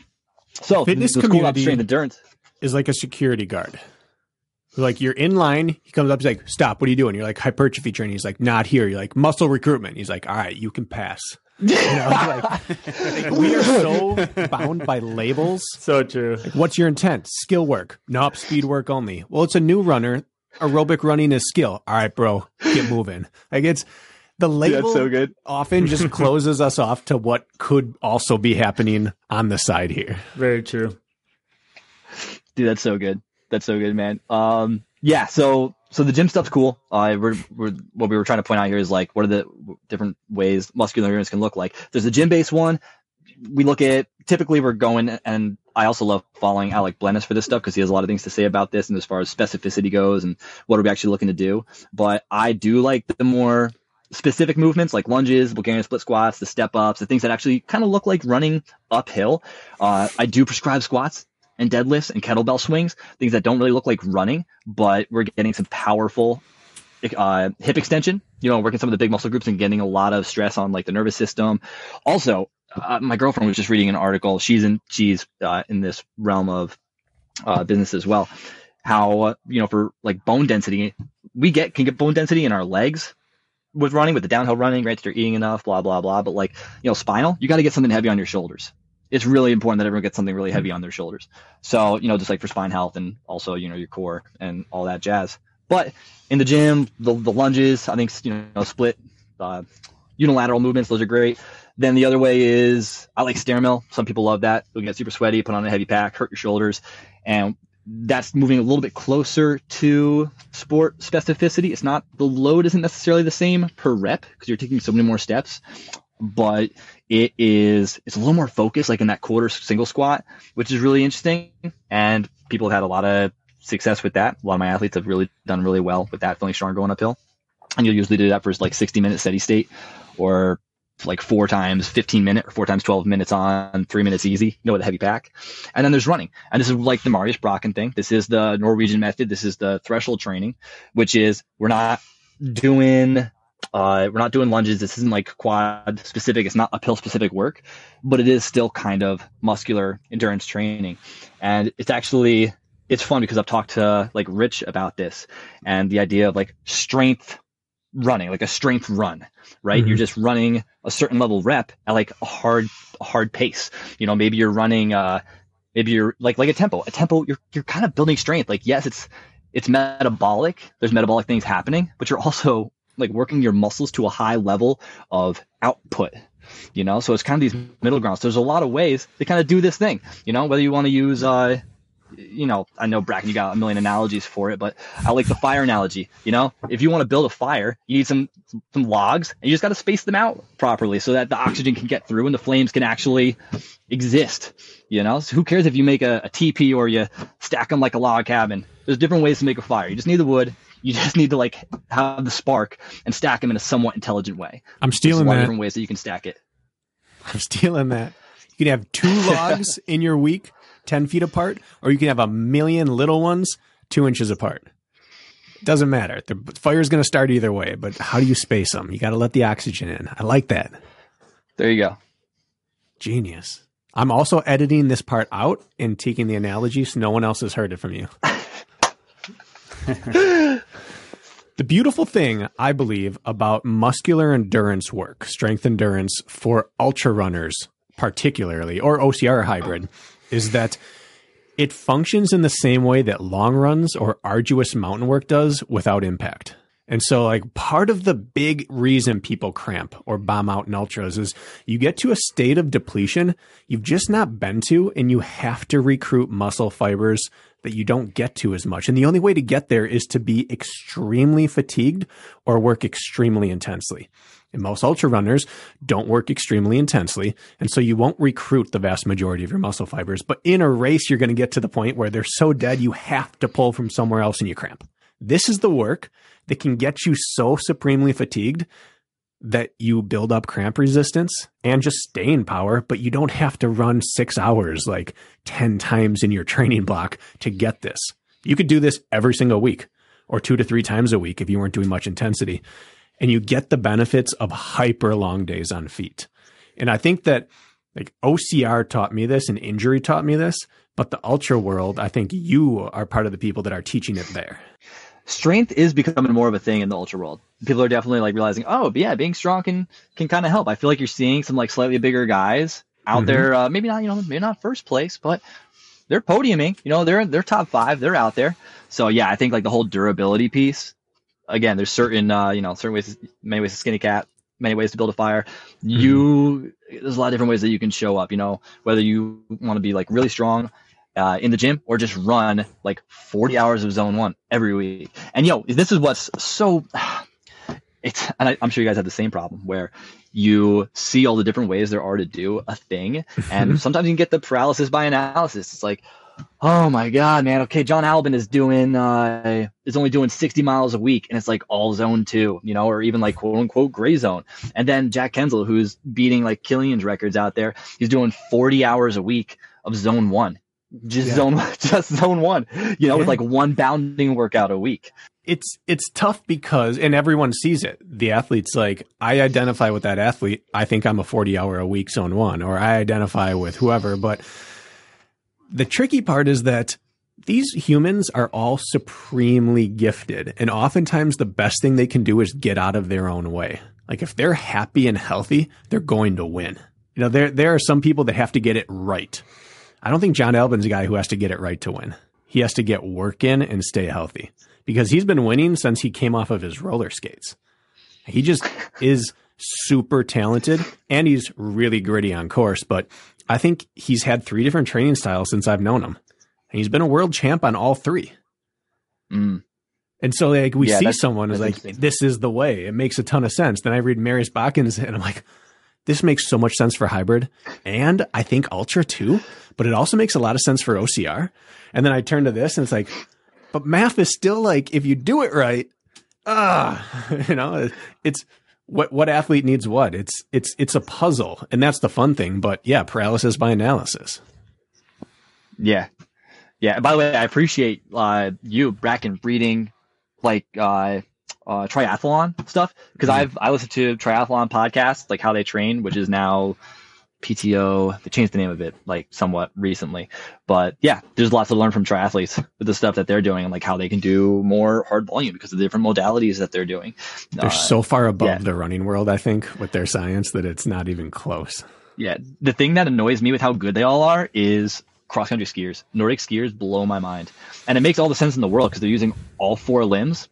So Fitness community- strength endurance. is like a security guard. Like you're in line, he comes up, he's like, "Stop! What are you doing?" You're like hypertrophy training. He's like, "Not here." You're like muscle recruitment. He's like, "All right, you can pass." You know, like, like, we are so bound by labels. So true. What's your intent? Skill work? Nope, speed work only. Well, it's a new runner. Aerobic running is skill. All right, bro, get moving. Like it's the label so good. often just closes us off to what could also be happening on the side here. Very true. Dude, that's so good. That's so good, man. Um, yeah. So, so the gym stuff's cool. Uh, we're, we're, what we were trying to point out here is like, what are the different ways muscular endurance can look like? There's a gym based one. We look at, typically we're going, and I also love following Alec Blenis for this stuff because he has a lot of things to say about this and as far as specificity goes and what are we actually looking to do. But I do like the more specific movements like lunges, Bulgarian split squats, the step ups, the things that actually kind of look like running uphill. Uh, I do prescribe squats and deadlifts and kettlebell swings, things that don't really look like running, but we're getting some powerful uh, hip extension, you know, working some of the big muscle groups and getting a lot of stress on like the nervous system. Also, uh, my girlfriend was just reading an article. She's in, she's uh, in this realm of uh, business as well. How, uh, you know, for like bone density, we get, can get bone density in our legs with running, with the downhill running, right? That you're eating enough, blah, blah, blah. But like, you know, spinal, you got to get something heavy on your shoulders it's really important that everyone gets something really heavy on their shoulders. So, you know, just like for spine health and also, you know, your core and all that jazz. But in the gym, the, the lunges, I think, you know, split, uh, unilateral movements, those are great. Then the other way is I like stair mill. Some people love that. You'll get super sweaty, put on a heavy pack, hurt your shoulders. And that's moving a little bit closer to sport specificity. It's not, the load isn't necessarily the same per rep because you're taking so many more steps, but it is it's a little more focused like in that quarter single squat which is really interesting. And people have had a lot of success with that. A lot of my athletes have really done really well with that feeling strong going uphill. And you'll usually do that for like 60 minutes steady state or like four times 15 minute or four times 12 minutes on three minutes easy you know with a heavy pack. And then there's running. And this is like the Marius Bakken thing. This is the norwegian method. This is the threshold training which is we're not doing uh, we're not doing lunges. This isn't like quad specific. It's not uphill specific work, but it is still kind of muscular endurance training. And it's actually, it's fun because I've talked to like Rich about this and the idea of like strength running, like a strength run, right? Mhm. You're just running a certain level rep at like a hard, a hard pace. You know, maybe you're running, uh, maybe you're like, like a tempo, a tempo, you're, you're kind of building strength. Like, yes, it's, it's metabolic. There's metabolic things happening, but you're also like working your muscles to a high level of output. You know, so it's kind of these middle grounds. There's a lot of ways to kind of do this thing. You know, whether you want to use, uh, you know, I know Brakken, you got a million analogies for it, but I like the fire analogy. You know, if you want to build a fire, you need some some logs, and you just got to space them out properly so that the oxygen can get through and the flames can actually exist. You know, so who cares if you make a, a or you stack them like a log cabin? There's different ways to make a fire. You just need the wood. You just need to like have the spark and stack them in a somewhat intelligent way. I'm There's a stealing lot of that. different ways that you can stack it. I'm stealing that. You can have two logs in your week, 10 feet apart, or you can have a million little ones two inches apart. Doesn't matter. The fire's going to start either way, but how do you space them? You got to let the oxygen in. I like that. There you go. Genius. I'm also editing this part out and taking the analogy so no one else has heard it from you. the beautiful thing, I believe, about muscular endurance work, strength endurance for ultra runners, particularly, or OCR hybrid, is that it functions in the same way that long runs or arduous mountain work does without impact. And so, like, part of the big reason people cramp or bomb out in ultras is you get to a state of depletion you've just not been to, and you have to recruit muscle fibers that you don't get to as much. And the only way to get there is to be extremely fatigued or work extremely intensely. And most ultra runners don't work extremely intensely. And so you won't recruit the vast majority of your muscle fibers. But in a race, you're going to get to the point where they're so dead, you have to pull from somewhere else and you cramp. this is the work that can get you so supremely fatigued that you build up cramp resistance and just stay in power, but you don't have to run six hours like 10 times in your training block to get this. You could do this every single week or two to three times a week if you weren't doing much intensity. And you get the benefits of hyper long days on feet. And I think that like OCR taught me this and injury taught me this, but the ultra world, I think you are part of the people that are teaching it there. Strength is becoming more of a thing in the ultra world. People are definitely like realizing, oh, yeah, being strong can can kind of help. I feel like you're seeing some like slightly bigger guys out mm-hmm. there. Uh, maybe not, you know, maybe not first place, but they're podiuming. You know, they're they're top five. They're out there. So yeah, I think like the whole durability piece. Again, there's certain uh, you know certain ways, many ways to skinny cat, many ways to build a fire. Mm-hmm. You there's a lot of different ways that you can show up. You know, whether you want to be like really strong uh, in the gym or just run like 40 hours of zone one every week. And yo, this is what's so it's and I, am sure you guys have the same problem where you see all the different ways there are to do a thing, and sometimes you can get the paralysis by analysis. It's like, oh my god, man, okay, John Albon is doing uh is only doing 60 miles a week, and it's like all zone two, you know, or even like quote unquote gray zone. And then Jack Kuenzle, who's beating like Kilian's records out there, he's doing 40 hours a week of zone one just yeah. zone just zone one. You know yeah. with like one bounding workout a week. It's it's tough because and everyone sees it. The athlete's like i identify with that athlete. I think i'm a 40 hour a week zone one or i identify with whoever. But the tricky part is that these humans are all supremely gifted and oftentimes the best thing they can do is get out of their own way. Like if they're happy and healthy they're going to win. You know there there are some people that have to get it right I don't think John Albon's a guy who has to get it right to win. He has to get work in and stay healthy because he's been winning since he came off of his roller skates. He just is super talented and he's really gritty on course. But I think he's had three different training styles since I've known him. And he's been a world champ on all three. Mm. And so like we yeah, see someone is like, this is the way. It makes a ton of sense. Then I read Marius Bakkens and I'm like, this makes so much sense for hybrid and I think ultra too, but it also makes a lot of sense for OCR. And then I turn to this and it's like, but MAF is still like, if you do it right, ah, you know, it's what, what athlete needs what? It's, it's, it's a puzzle and that's the fun thing. But yeah, paralysis by analysis. Yeah. Yeah. By the way, I appreciate, uh, you, Brakken, reading like, uh, uh, triathlon stuff because mm-hmm. I've I listen to triathlon podcasts like how they train, which is now PTO. They changed the name of it like somewhat recently, but yeah, there's lots to learn from triathletes with the stuff that they're doing and like how they can do more hard volume because of the different modalities that they're doing. They're uh, so far above yeah. the running world, I think, with their science that it's not even close. Yeah, the thing that annoys me with how good they all are is cross country skiers. Nordic skiers blow my mind, and it makes all the sense in the world because they're using all four limbs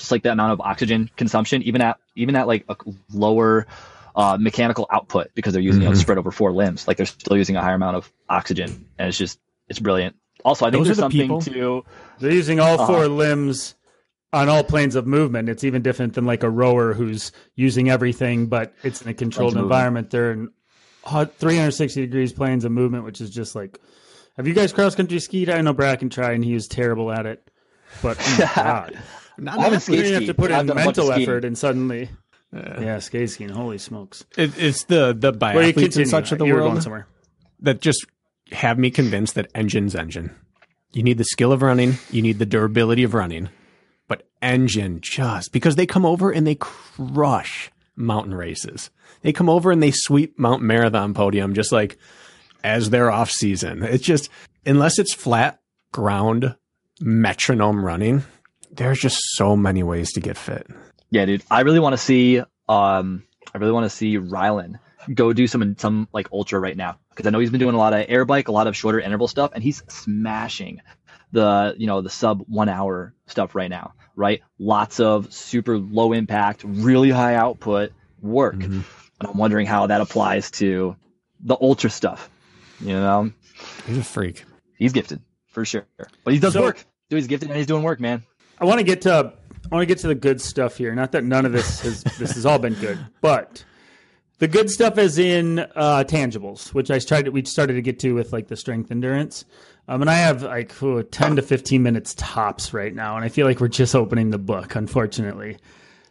just like the amount of oxygen consumption, even at even at like a lower uh, mechanical output because they're using mm-hmm. it spread over four limbs. Like they're still using a higher amount of oxygen, and it's just it's brilliant. Also, I think Those there's the something people. to they're using all uh 4 limbs on all planes of movement. It's even different than like a rower who's using everything, but it's in a controlled environment. They're in 360 degrees planes of movement, which is just like. Have you guys cross country skied? I know Brakken tried, and he was terrible at it. But oh God. Not I haven't skate You have to put in the mental effort, and suddenly, uh, yeah, skate skiing. Holy smokes! It, it's the the biathletes and such of the you world that just have me convinced that engine's engine. You need the skill of running. You need the durability of running. But engine just because they come over and they crush mountain races. They come over and they sweep Mount Marathon podium just like as their off season. It's just unless it's flat ground metronome running, there's just so many ways to get fit. Yeah, dude. I really want to see um I really want to see Rylan go do some some like ultra right now because I know he's been doing a lot of air bike, a lot of shorter interval stuff, and he's smashing the you know the sub one hour stuff right now. Right, lots of super low impact, really high output work, mm-hmm. and I'm wondering how that applies to the ultra stuff. You know, he's a freak. He's gifted for sure, but he does so, work. Dude, he's gifted and he's doing work, man. I want to get to I want to get to the good stuff here. Not that none of this has this has all been good, but The good stuff is in uh, tangibles, which I tried. We started to get to with like the strength endurance. Um, and I have like ten to fifteen minutes tops right now, and I feel like we're just opening the book, unfortunately.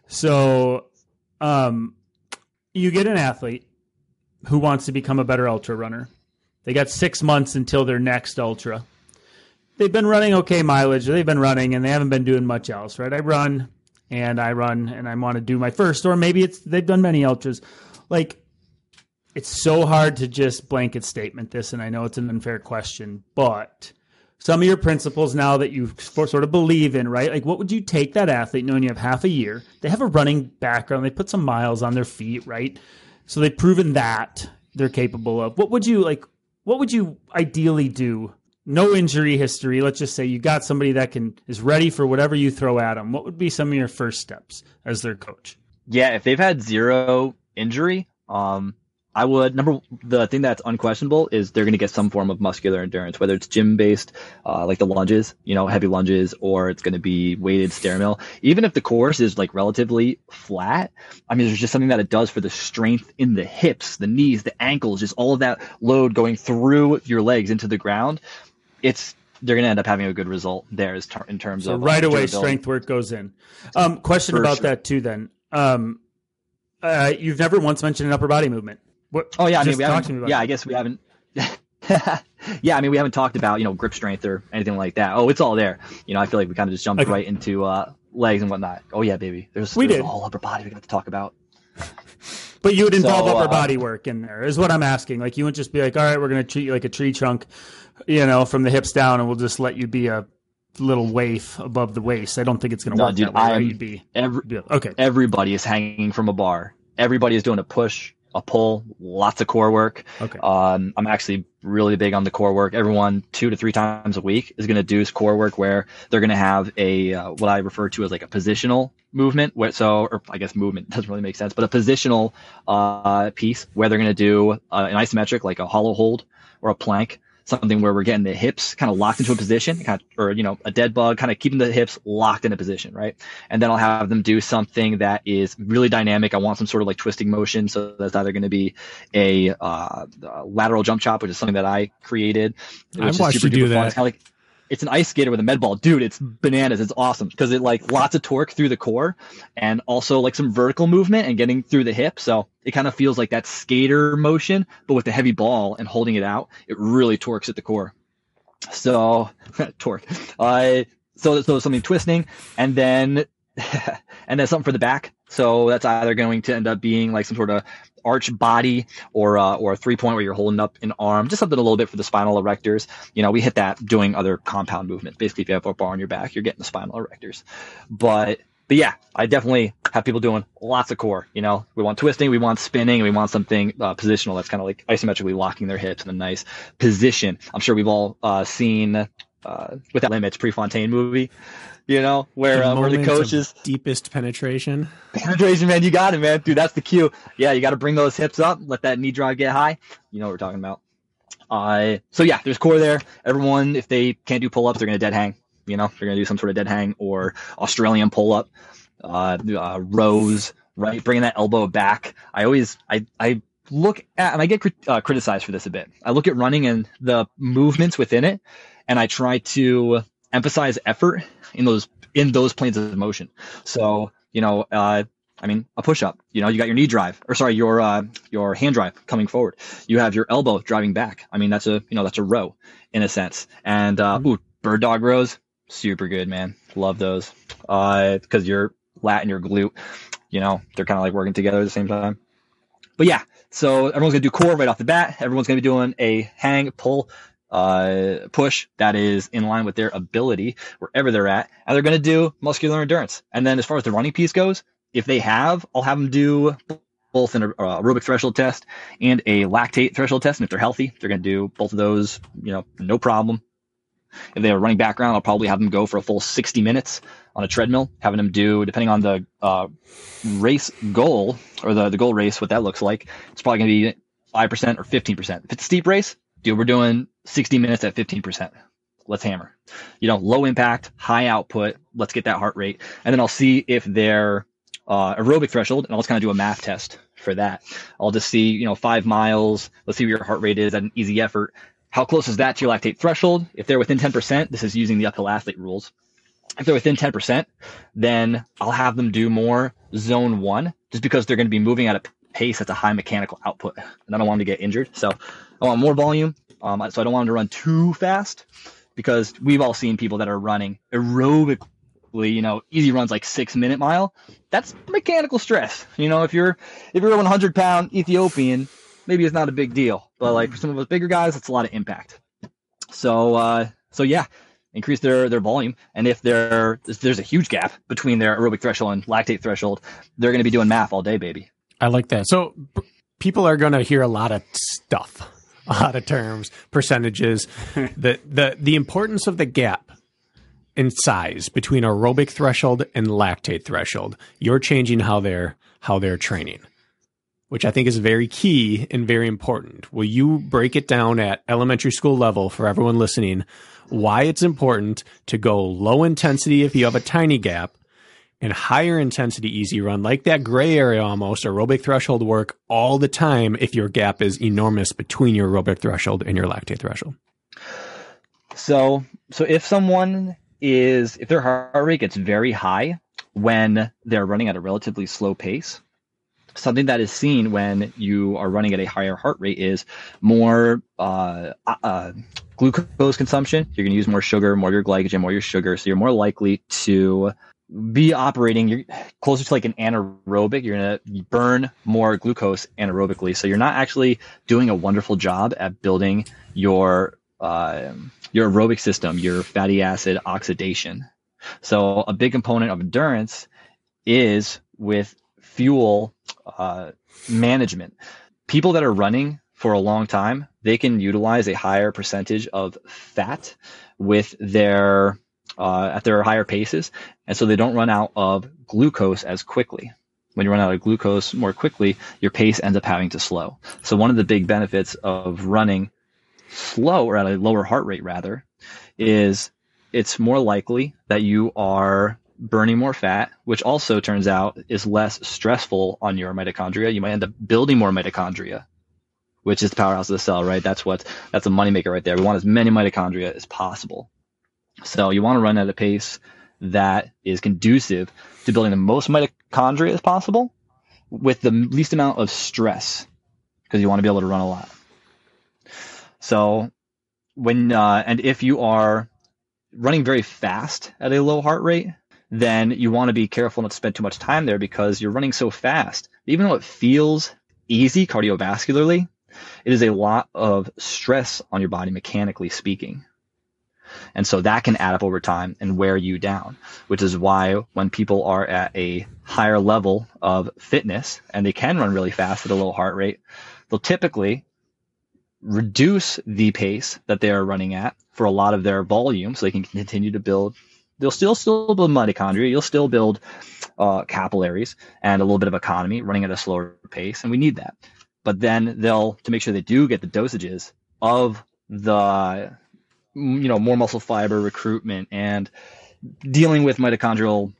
So, um, you get an athlete who wants to become a better ultra runner. They got six months until their next ultra. They've been running okay mileage. They've been running, and they haven't been doing much else, right? I run and I run and I want to do my first, or maybe it's they've done many ultras like it's so hard to just blanket statement this, and I know it's an unfair question, but some of your principles now that you sort of believe in, right? Like, what would you take that athlete knowing you have half a year? They have a running background, they put some miles on their feet, right? So they've proven that they're capable of. What would you like? What would you ideally do? No injury history. Let's just say you got somebody that can is ready for whatever you throw at them. What would be some of your first steps as their coach? Yeah, if they've had zero injury, um, I would number the thing that's unquestionable is they're going to get some form of muscular endurance, whether it's gym based, uh, like the lunges, you know, heavy lunges, or it's going to be weighted stair mill. Even if the course is like relatively flat, I mean, there's just something that it does for the strength in the hips, the knees, the ankles, just all of that load going through your legs into the ground. It's they're going to end up having a good result there in terms so of right away strength work goes in. Um, question for about sure. that too. Then um, uh, you've never once mentioned an upper body movement. What, oh yeah, I mean, we haven't, yeah, I guess we haven't. yeah, I mean, we haven't talked about you know grip strength or anything like that. Oh, it's all there. You know, I feel like we kind of just jumped okay. right into uh, legs and whatnot. Oh yeah, baby, there's we there's did. a whole upper body we got to talk about. But you would involve so, upper uh, body work in there, is what I'm asking. Like you wouldn't just be like, all right, we're going to treat you like a tree trunk, you know, from the hips down, and we'll just let you be a little waif above the waist. I don't think it's going to no, work dude, that way. I'm, right? be, every, be, okay. Everybody is hanging from a bar everybody is doing a push, a pull, lots of core work. Okay. Um, I'm actually really big on the core work. Everyone two to three times a week is going to do core work where they're going to have a uh, what I refer to as like a positional movement. Where, so, or I guess movement doesn't really make sense, but a positional uh, piece where they're going to do uh, an isometric like a hollow hold or a plank something where we're getting the hips kind of locked into a position, kind of, or you know, a dead bug, kind of keeping the hips locked in a position, right? And then I'll have them do something that is really dynamic. I want some sort of like twisting motion, so that's either going to be a, uh, lateral jump chop, which is something that I created. I watched you do that. It's kind of like it's an ice skater with a med ball. Dude, it's bananas. It's awesome because it like lots of torque through the core and also like some vertical movement and getting through the hip. So it kind of feels like that skater motion, but with the heavy ball and holding it out, it really torques at the core. So torque. Uh, so, so something twisting and then, and then something for the back. So that's either going to end up being like some sort of arch body or uh, or a three point where you're holding up an arm, just something a little bit for the spinal erectors. You know, we hit that doing other compound movements. Basically, if you have a bar on your back, you're getting the spinal erectors. But but yeah, I definitely have people doing lots of core. You know, we want twisting, we want spinning, we want something uh, positional that's kind of like isometrically locking their hips in a nice position. I'm sure we've all uh, seen uh, with that limits Prefontaine movie you know, where uh, where the coach is deepest penetration. Penetration, man, you got it, man, dude. That's the cue. Yeah, you got to bring those hips up, let that knee drive get high. You know what we're talking about. Uh, so yeah, there's core there. Everyone, if they can't do pull ups, they're gonna dead hang. You know, they're gonna do some sort of dead hang or Australian pull up, uh, uh, rows, right? Bringing that elbow back. I always, I, I look at, and I get uh, criticized for this a bit. I look at running and the movements within it, and I try to emphasize effort in those in those planes of motion. So you know, uh, I mean, a push up. You know, you got your knee drive, or sorry, your uh, your hand drive coming forward. You have your elbow driving back. I mean, that's a you know that's a row in a sense. And uh, ooh, bird dog rows, super good, man. Love those. Uh, because your lat and your glute, you know, they're kind of like working together at the same time. But yeah, so everyone's gonna do core right off the bat. Everyone's gonna be doing a hang pull uh, push that is in line with their ability wherever they're at, and they're going to do muscular endurance. And then as far as the running piece goes, if they have, I'll have them do both an aerobic threshold test and a lactate threshold test. And if they're healthy, they're going to do both of those, you know, no problem. If they have a running background, I'll probably have them go for a full 60 minutes on a treadmill, having them do, depending on the uh, race goal or the, the goal race, what that looks like, it's probably going to be 5% or 15%. If it's a steep race, dude, we're doing 60 minutes at 15%. Let's hammer. You know, low impact, high output. Let's get that heart rate. And then I'll see if their uh, aerobic threshold, and I'll just kind of do a MAF test for that. I'll just see, you know, five miles. Let's see what your heart rate is at an easy effort. How close is that to your lactate threshold? If they're within 10%, this is using the uphill athlete rules. If they're within 10%, then I'll have them do more zone one just because they're going to be moving at a pace that's a high mechanical output. And I don't want them to get injured. So I want more volume. Um, so I don't want them to run too fast because we've all seen people that are running aerobically, you know, easy runs like six minute mile. That's mechanical stress. You know, if you're if you're a 100 pound Ethiopian, maybe it's not a big deal, but like for some of us bigger guys, it's a lot of impact. So uh, so yeah, increase their their volume, and if there there's a huge gap between their aerobic threshold and lactate threshold, they're going to be doing MAF all day, baby. I like that. So people are going to hear a lot of stuff a lot of terms, percentages. the the the importance of the gap in size between aerobic threshold and lactate threshold. You're changing how they're how they're training, which I think is very key and very important. Will you break it down at elementary school level for everyone listening? Why it's important to go low intensity if you have a tiny gap and higher intensity easy run, like that gray area almost, aerobic threshold work all the time if your gap is enormous between your aerobic threshold and your lactate threshold. So, so if someone is, if their heart rate gets very high when they're running at a relatively slow pace, something that is seen when you are running at a higher heart rate is more uh, uh, glucose consumption. You're going to use more sugar, more your glycogen, more your sugar. So you're more likely to be operating you're closer to like an anaerobic you're going to burn more glucose anaerobically. So you're not actually doing a wonderful job at building your uh, your aerobic system your fatty acid oxidation. So a big component of endurance is with fuel uh, management. People that are running for a long time they can utilize a higher percentage of fat with their uh, at their higher paces, and so they don't run out of glucose as quickly. When you run out of glucose more quickly, your pace ends up having to slow. So one of the big benefits of running slow or at a lower heart rate rather is it's more likely that you are burning more fat, which also turns out is less stressful on your mitochondria. You might end up building more mitochondria, which is the powerhouse of the cell, right? That's what that's a moneymaker right there. We want as many mitochondria as possible. So you want to run at a pace that is conducive to building the most mitochondria as possible with the least amount of stress because you want to be able to run a lot. So when uh, and if you are running very fast at a low heart rate, then you want to be careful not to spend too much time there because you're running so fast. Even though it feels easy cardiovascularly, it is a lot of stress on your body mechanically speaking. And so that can add up over time and wear you down, which is why when people are at a higher level of fitness and they can run really fast at a low heart rate, they'll typically reduce the pace that they are running at for a lot of their volume so they can continue to build they'll still still build mitochondria you'll still build uh, capillaries and a little bit of economy running at a slower pace and we need that. But then they'll to make sure they do get the dosages of the you know more muscle fiber recruitment and dealing with mitochondrial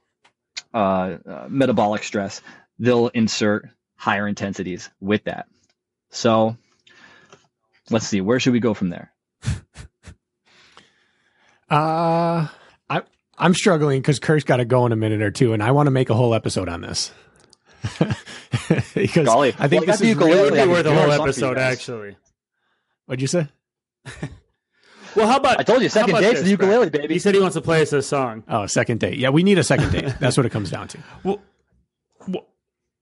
uh, uh, metabolic stress, they'll insert higher intensities with that. So let's see, where should we go from there? uh, I I'm struggling because Kurt's got to go in a minute or two, and I want to make a whole episode on this. because Golly. I think well, this is really worth a whole episode, actually. What'd you say? Well, how about I told you second date to the ukulele, baby. He said he wants to play us a song. Oh, second date. Yeah, we need a second date. That's what it comes down to. Well, well,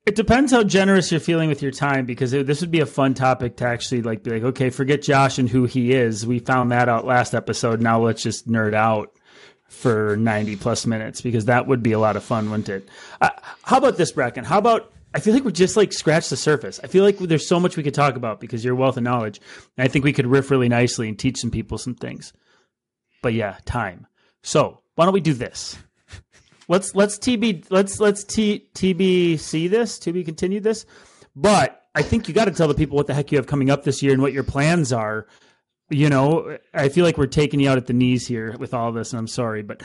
it depends how generous you're feeling with your time because it, this would be a fun topic to actually like be like, okay, forget Josh and who he is. We found that out last episode. Now let's just nerd out for 90 plus minutes because that would be a lot of fun, wouldn't it? Uh, how about this, Brakken? How about I feel like we're just like scratched the surface. I feel like there's so much we could talk about because your wealth of knowledge. And I think we could riff really nicely and teach some people some things. But yeah, time. So why don't we do this? Let's let's TB let's let's T, TBC this to be continued this. But I think you got to tell the people what the heck you have coming up this year and what your plans are. You know, I feel like we're taking you out at the knees here with all this, and I'm sorry, but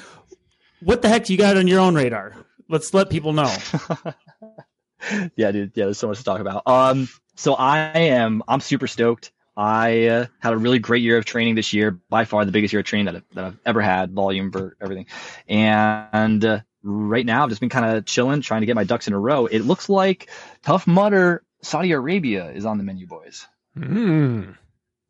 what the heck do you got on your own radar? Let's let people know. yeah, dude. Yeah, there's so much to talk about. Um, so I am I'm super stoked. I uh, had a really great year of training this year, by far the biggest year of training that I've, that I've ever had, volume for everything. And uh, right now, I've just been kind of chilling, trying to get my ducks in a row. It looks like Tough Mudder Saudi Arabia is on the menu, boys. Mm.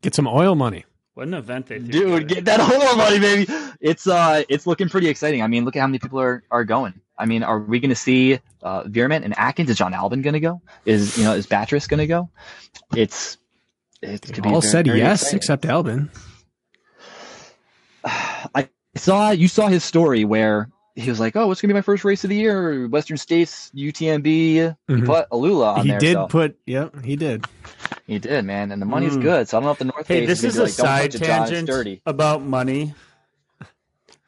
Get some oil money. What an event they threw Dude, together. get that oil money, baby. It's uh, it's looking pretty exciting. I mean, look at how many people are, are going. I mean, are we going to see uh, Veerman and Atkins? Is John Albon going to go? Is you know is Batris going to go? It's it They could all very- said very yes, exciting. except Albon. I saw you saw his story where he was like, "Oh, what's gonna be my first race of the year? Western States, UTMB." He Mhm. put Alula on He there. did so- put, yep, he did. he did, man, and the money's Mm. good. So I don't know if the North Hey, Face this is, is gonna a be like, side "Don't touch it, John, it's tangent dirty." about money.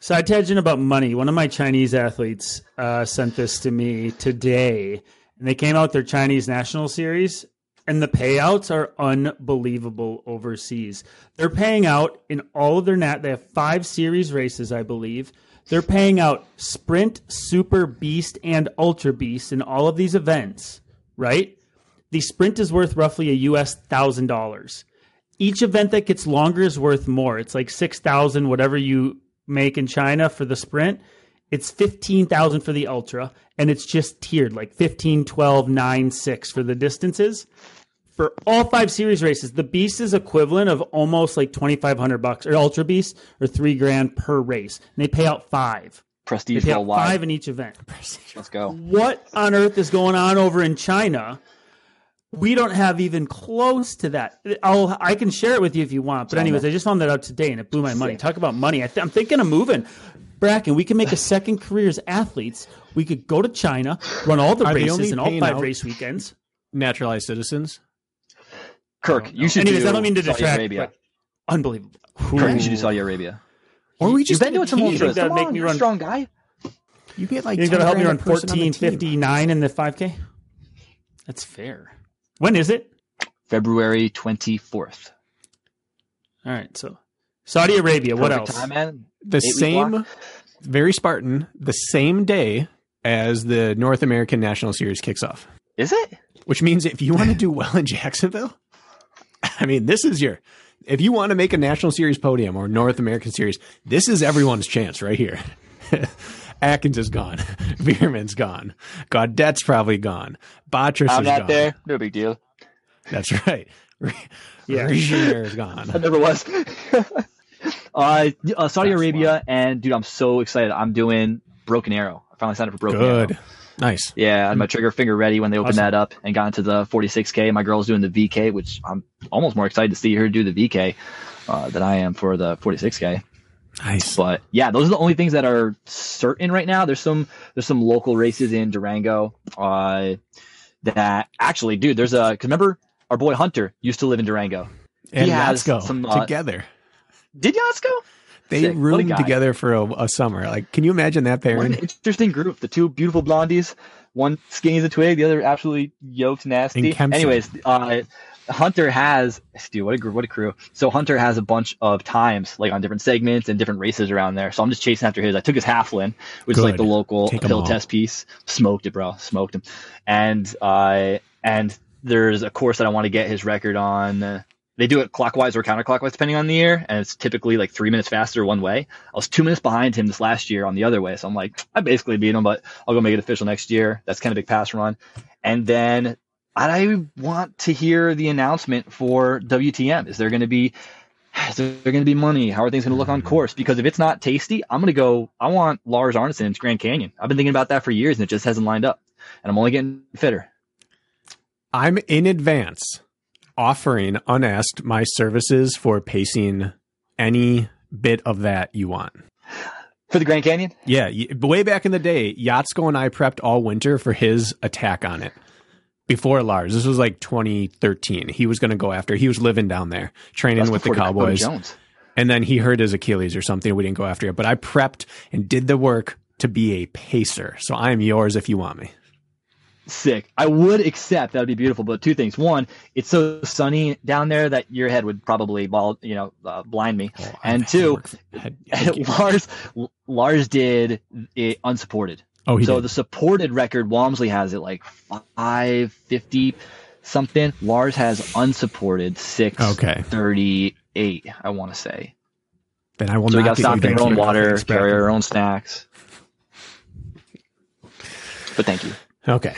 Side tangent about money. One of my Chinese athletes uh, sent this to me today, and they came out their Chinese national series, and the payouts are unbelievable overseas. They're paying out in all of their nat. They have five series races, I believe. They're paying out sprint, super beast, and ultra beast in all of these events. Right? The sprint is worth roughly a US thousand dollars each event that gets longer is worth more. It's like six thousand, whatever you make in China for the sprint. It's fifteen thousand for the ultra, and it's just tiered like 15, 12, 9, 6 for the distances. For all five series races, the beast is equivalent of almost like twenty five hundred bucks, or ultra beast, or three grand per race, and they pay out five. They Prestige pay out five in each event Let's go. what on earth is going on over in China? We don't have even close to that. I'll, I can share it with you if you want. But anyways, I just found that out today and it blew my money. Talk about money. I th- I'm thinking of moving. Brakken, we can make a second career as athletes. We could go to China, run all the Are they races only and all paying five out- race weekends. Naturalized citizens. Kirk, you should Anyways, do I don't mean to Saudi detract, Arabia. but unbelievable. Kirk, you should do Saudi Arabia. Or we You've just been doing some compete. ultras. That'd Come make on, me you're a run- strong guy. You get like You're 10 going to help me grand run a person on the team. 14.59 in the 5K? That's fair. When is it? February 24th. All right. So Saudi Arabia. What else? Time. The Eight-week same, very Spartan, the same day as the North American National Series kicks off. Is it? Which means if you want to do well in Jacksonville, I mean, this is your. If you want to make a National Series podium or North American Series, this is everyone's chance right here. Atkins is gone. Veerman's gone. Gaudette's probably gone. Botras I'm is not gone. there. No big deal. That's right. Yeah. Reginier is gone. I never was. uh, uh, Saudi Arabia, and dude, I'm so excited. I'm doing Broken Arrow. I finally signed up for Broken Arrow. Good. Nice. Yeah, I had my trigger finger ready when they opened Awesome. that up and got into the 46K. My girl's doing the VK, which I'm almost more excited to see her do the VK uh, than I am for the 46K. Nice. But yeah, those are the only things that are certain right now. There's some there's some local races in Durango uh, that actually, dude. There's a cause remember our boy Hunter used to live in Durango. And some, uh, together. Did Yasko? They Sick. Roomed together for a, a summer. Like, can you imagine that pairing? interesting group. The two beautiful blondies. One skinny as a twig, the other absolutely yoked nasty. Anyways, uh, Hunter has dude, what a what a crew. So Hunter has a bunch of times like on different segments and different races around there. So I'm just chasing after his. I took his Halflin, which is like the local Take hill test piece. Smoked it, bro. Smoked him. And uh, and there's a course that I want to get his record on. They do it clockwise or counterclockwise depending on the year, and it's typically like three minutes faster one way. I was two minutes behind him this last year on the other way, so I'm like, I basically beat him, but I'll go make it official next year. That's kind of big pass run. And then I want to hear the announcement for WTM. Is there going to be is there going to be money? How are things going to look on mm-hmm. course? Because if it's not tasty, I'm going to go. I want Lars Arneson into Grand Canyon. I've been thinking about that for years, and it just hasn't lined up. And I'm only getting fitter. I'm in advance offering unasked my services for pacing any bit of that you want. For the Grand Canyon, Yeah, way back in the day, Yatsko and I prepped all winter for his attack on it. Before Lars, this was like 2013. He was going to go after. He was living down there, training that's with the Cowboys, Jones. and then he hurt his Achilles or something. We didn't go after it, but I prepped and did the work to be a pacer. So I am yours if you want me. Sick. I would accept that would be beautiful, but two things. One, it's so sunny down there that your head would probably, ball, you know, uh, blind me. Oh, and two, work for- had- thank you. Lars Lars did it unsupported. Oh, he so did. the supported record, Walmsley has it like 550 something. Lars has unsupported 638, I want to say. then I will So we not got to get you stock in our own water, Thanks, carry Brakken. our own snacks. But thank you. Okay.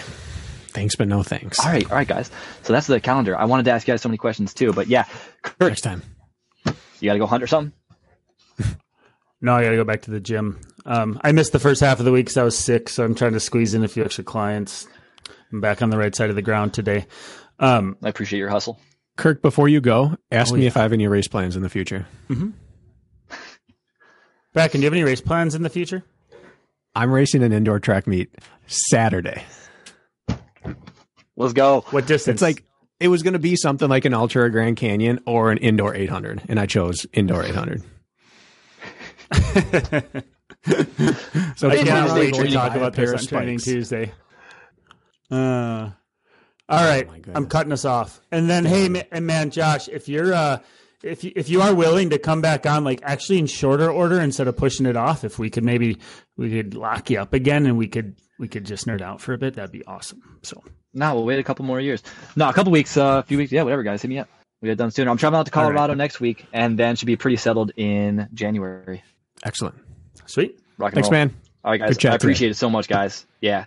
Thanks, but no thanks. All right, all right, guys. So that's the calendar. I wanted to ask you guys so many questions too, but yeah, Kurt, Next time. you got to go hunt or something. No, I got to go back to the gym. Um, I missed the first half of the week because I was sick, so I'm trying to squeeze in a few extra clients. I'm back on the right side of the ground today. Um, I appreciate your hustle. Kirk, before you go, ask Oh, me yeah. if I have any race plans in the future. Brakken, do you have any race plans in the future? I'm racing an indoor track meet Saturday. Let's go. What distance? It's like it was going to be something like an ultra or Grand Canyon or an indoor 800, and I chose indoor 800. so I didn't wait to talk about pair this on Training. Tuesday. Uh, all right, Oh. I'm cutting us off. And then, hey, ma- and man, Josh, if you're uh, if you, if you are willing to come back on, like actually in shorter order instead of pushing it off, if we could maybe we could lock you up again and we could we could just nerd out for a bit, that'd be awesome. So No, we'll wait a couple more years. No, a couple weeks, uh, a few weeks. Yeah, whatever, guys. Hit me up. We get done soon. I'm traveling out to All right. Colorado next week, and then should be pretty settled in January. excellent. Sweet. Rock and Thanks, roll. man. All right, guys. I appreciate it so much, guys. Yeah.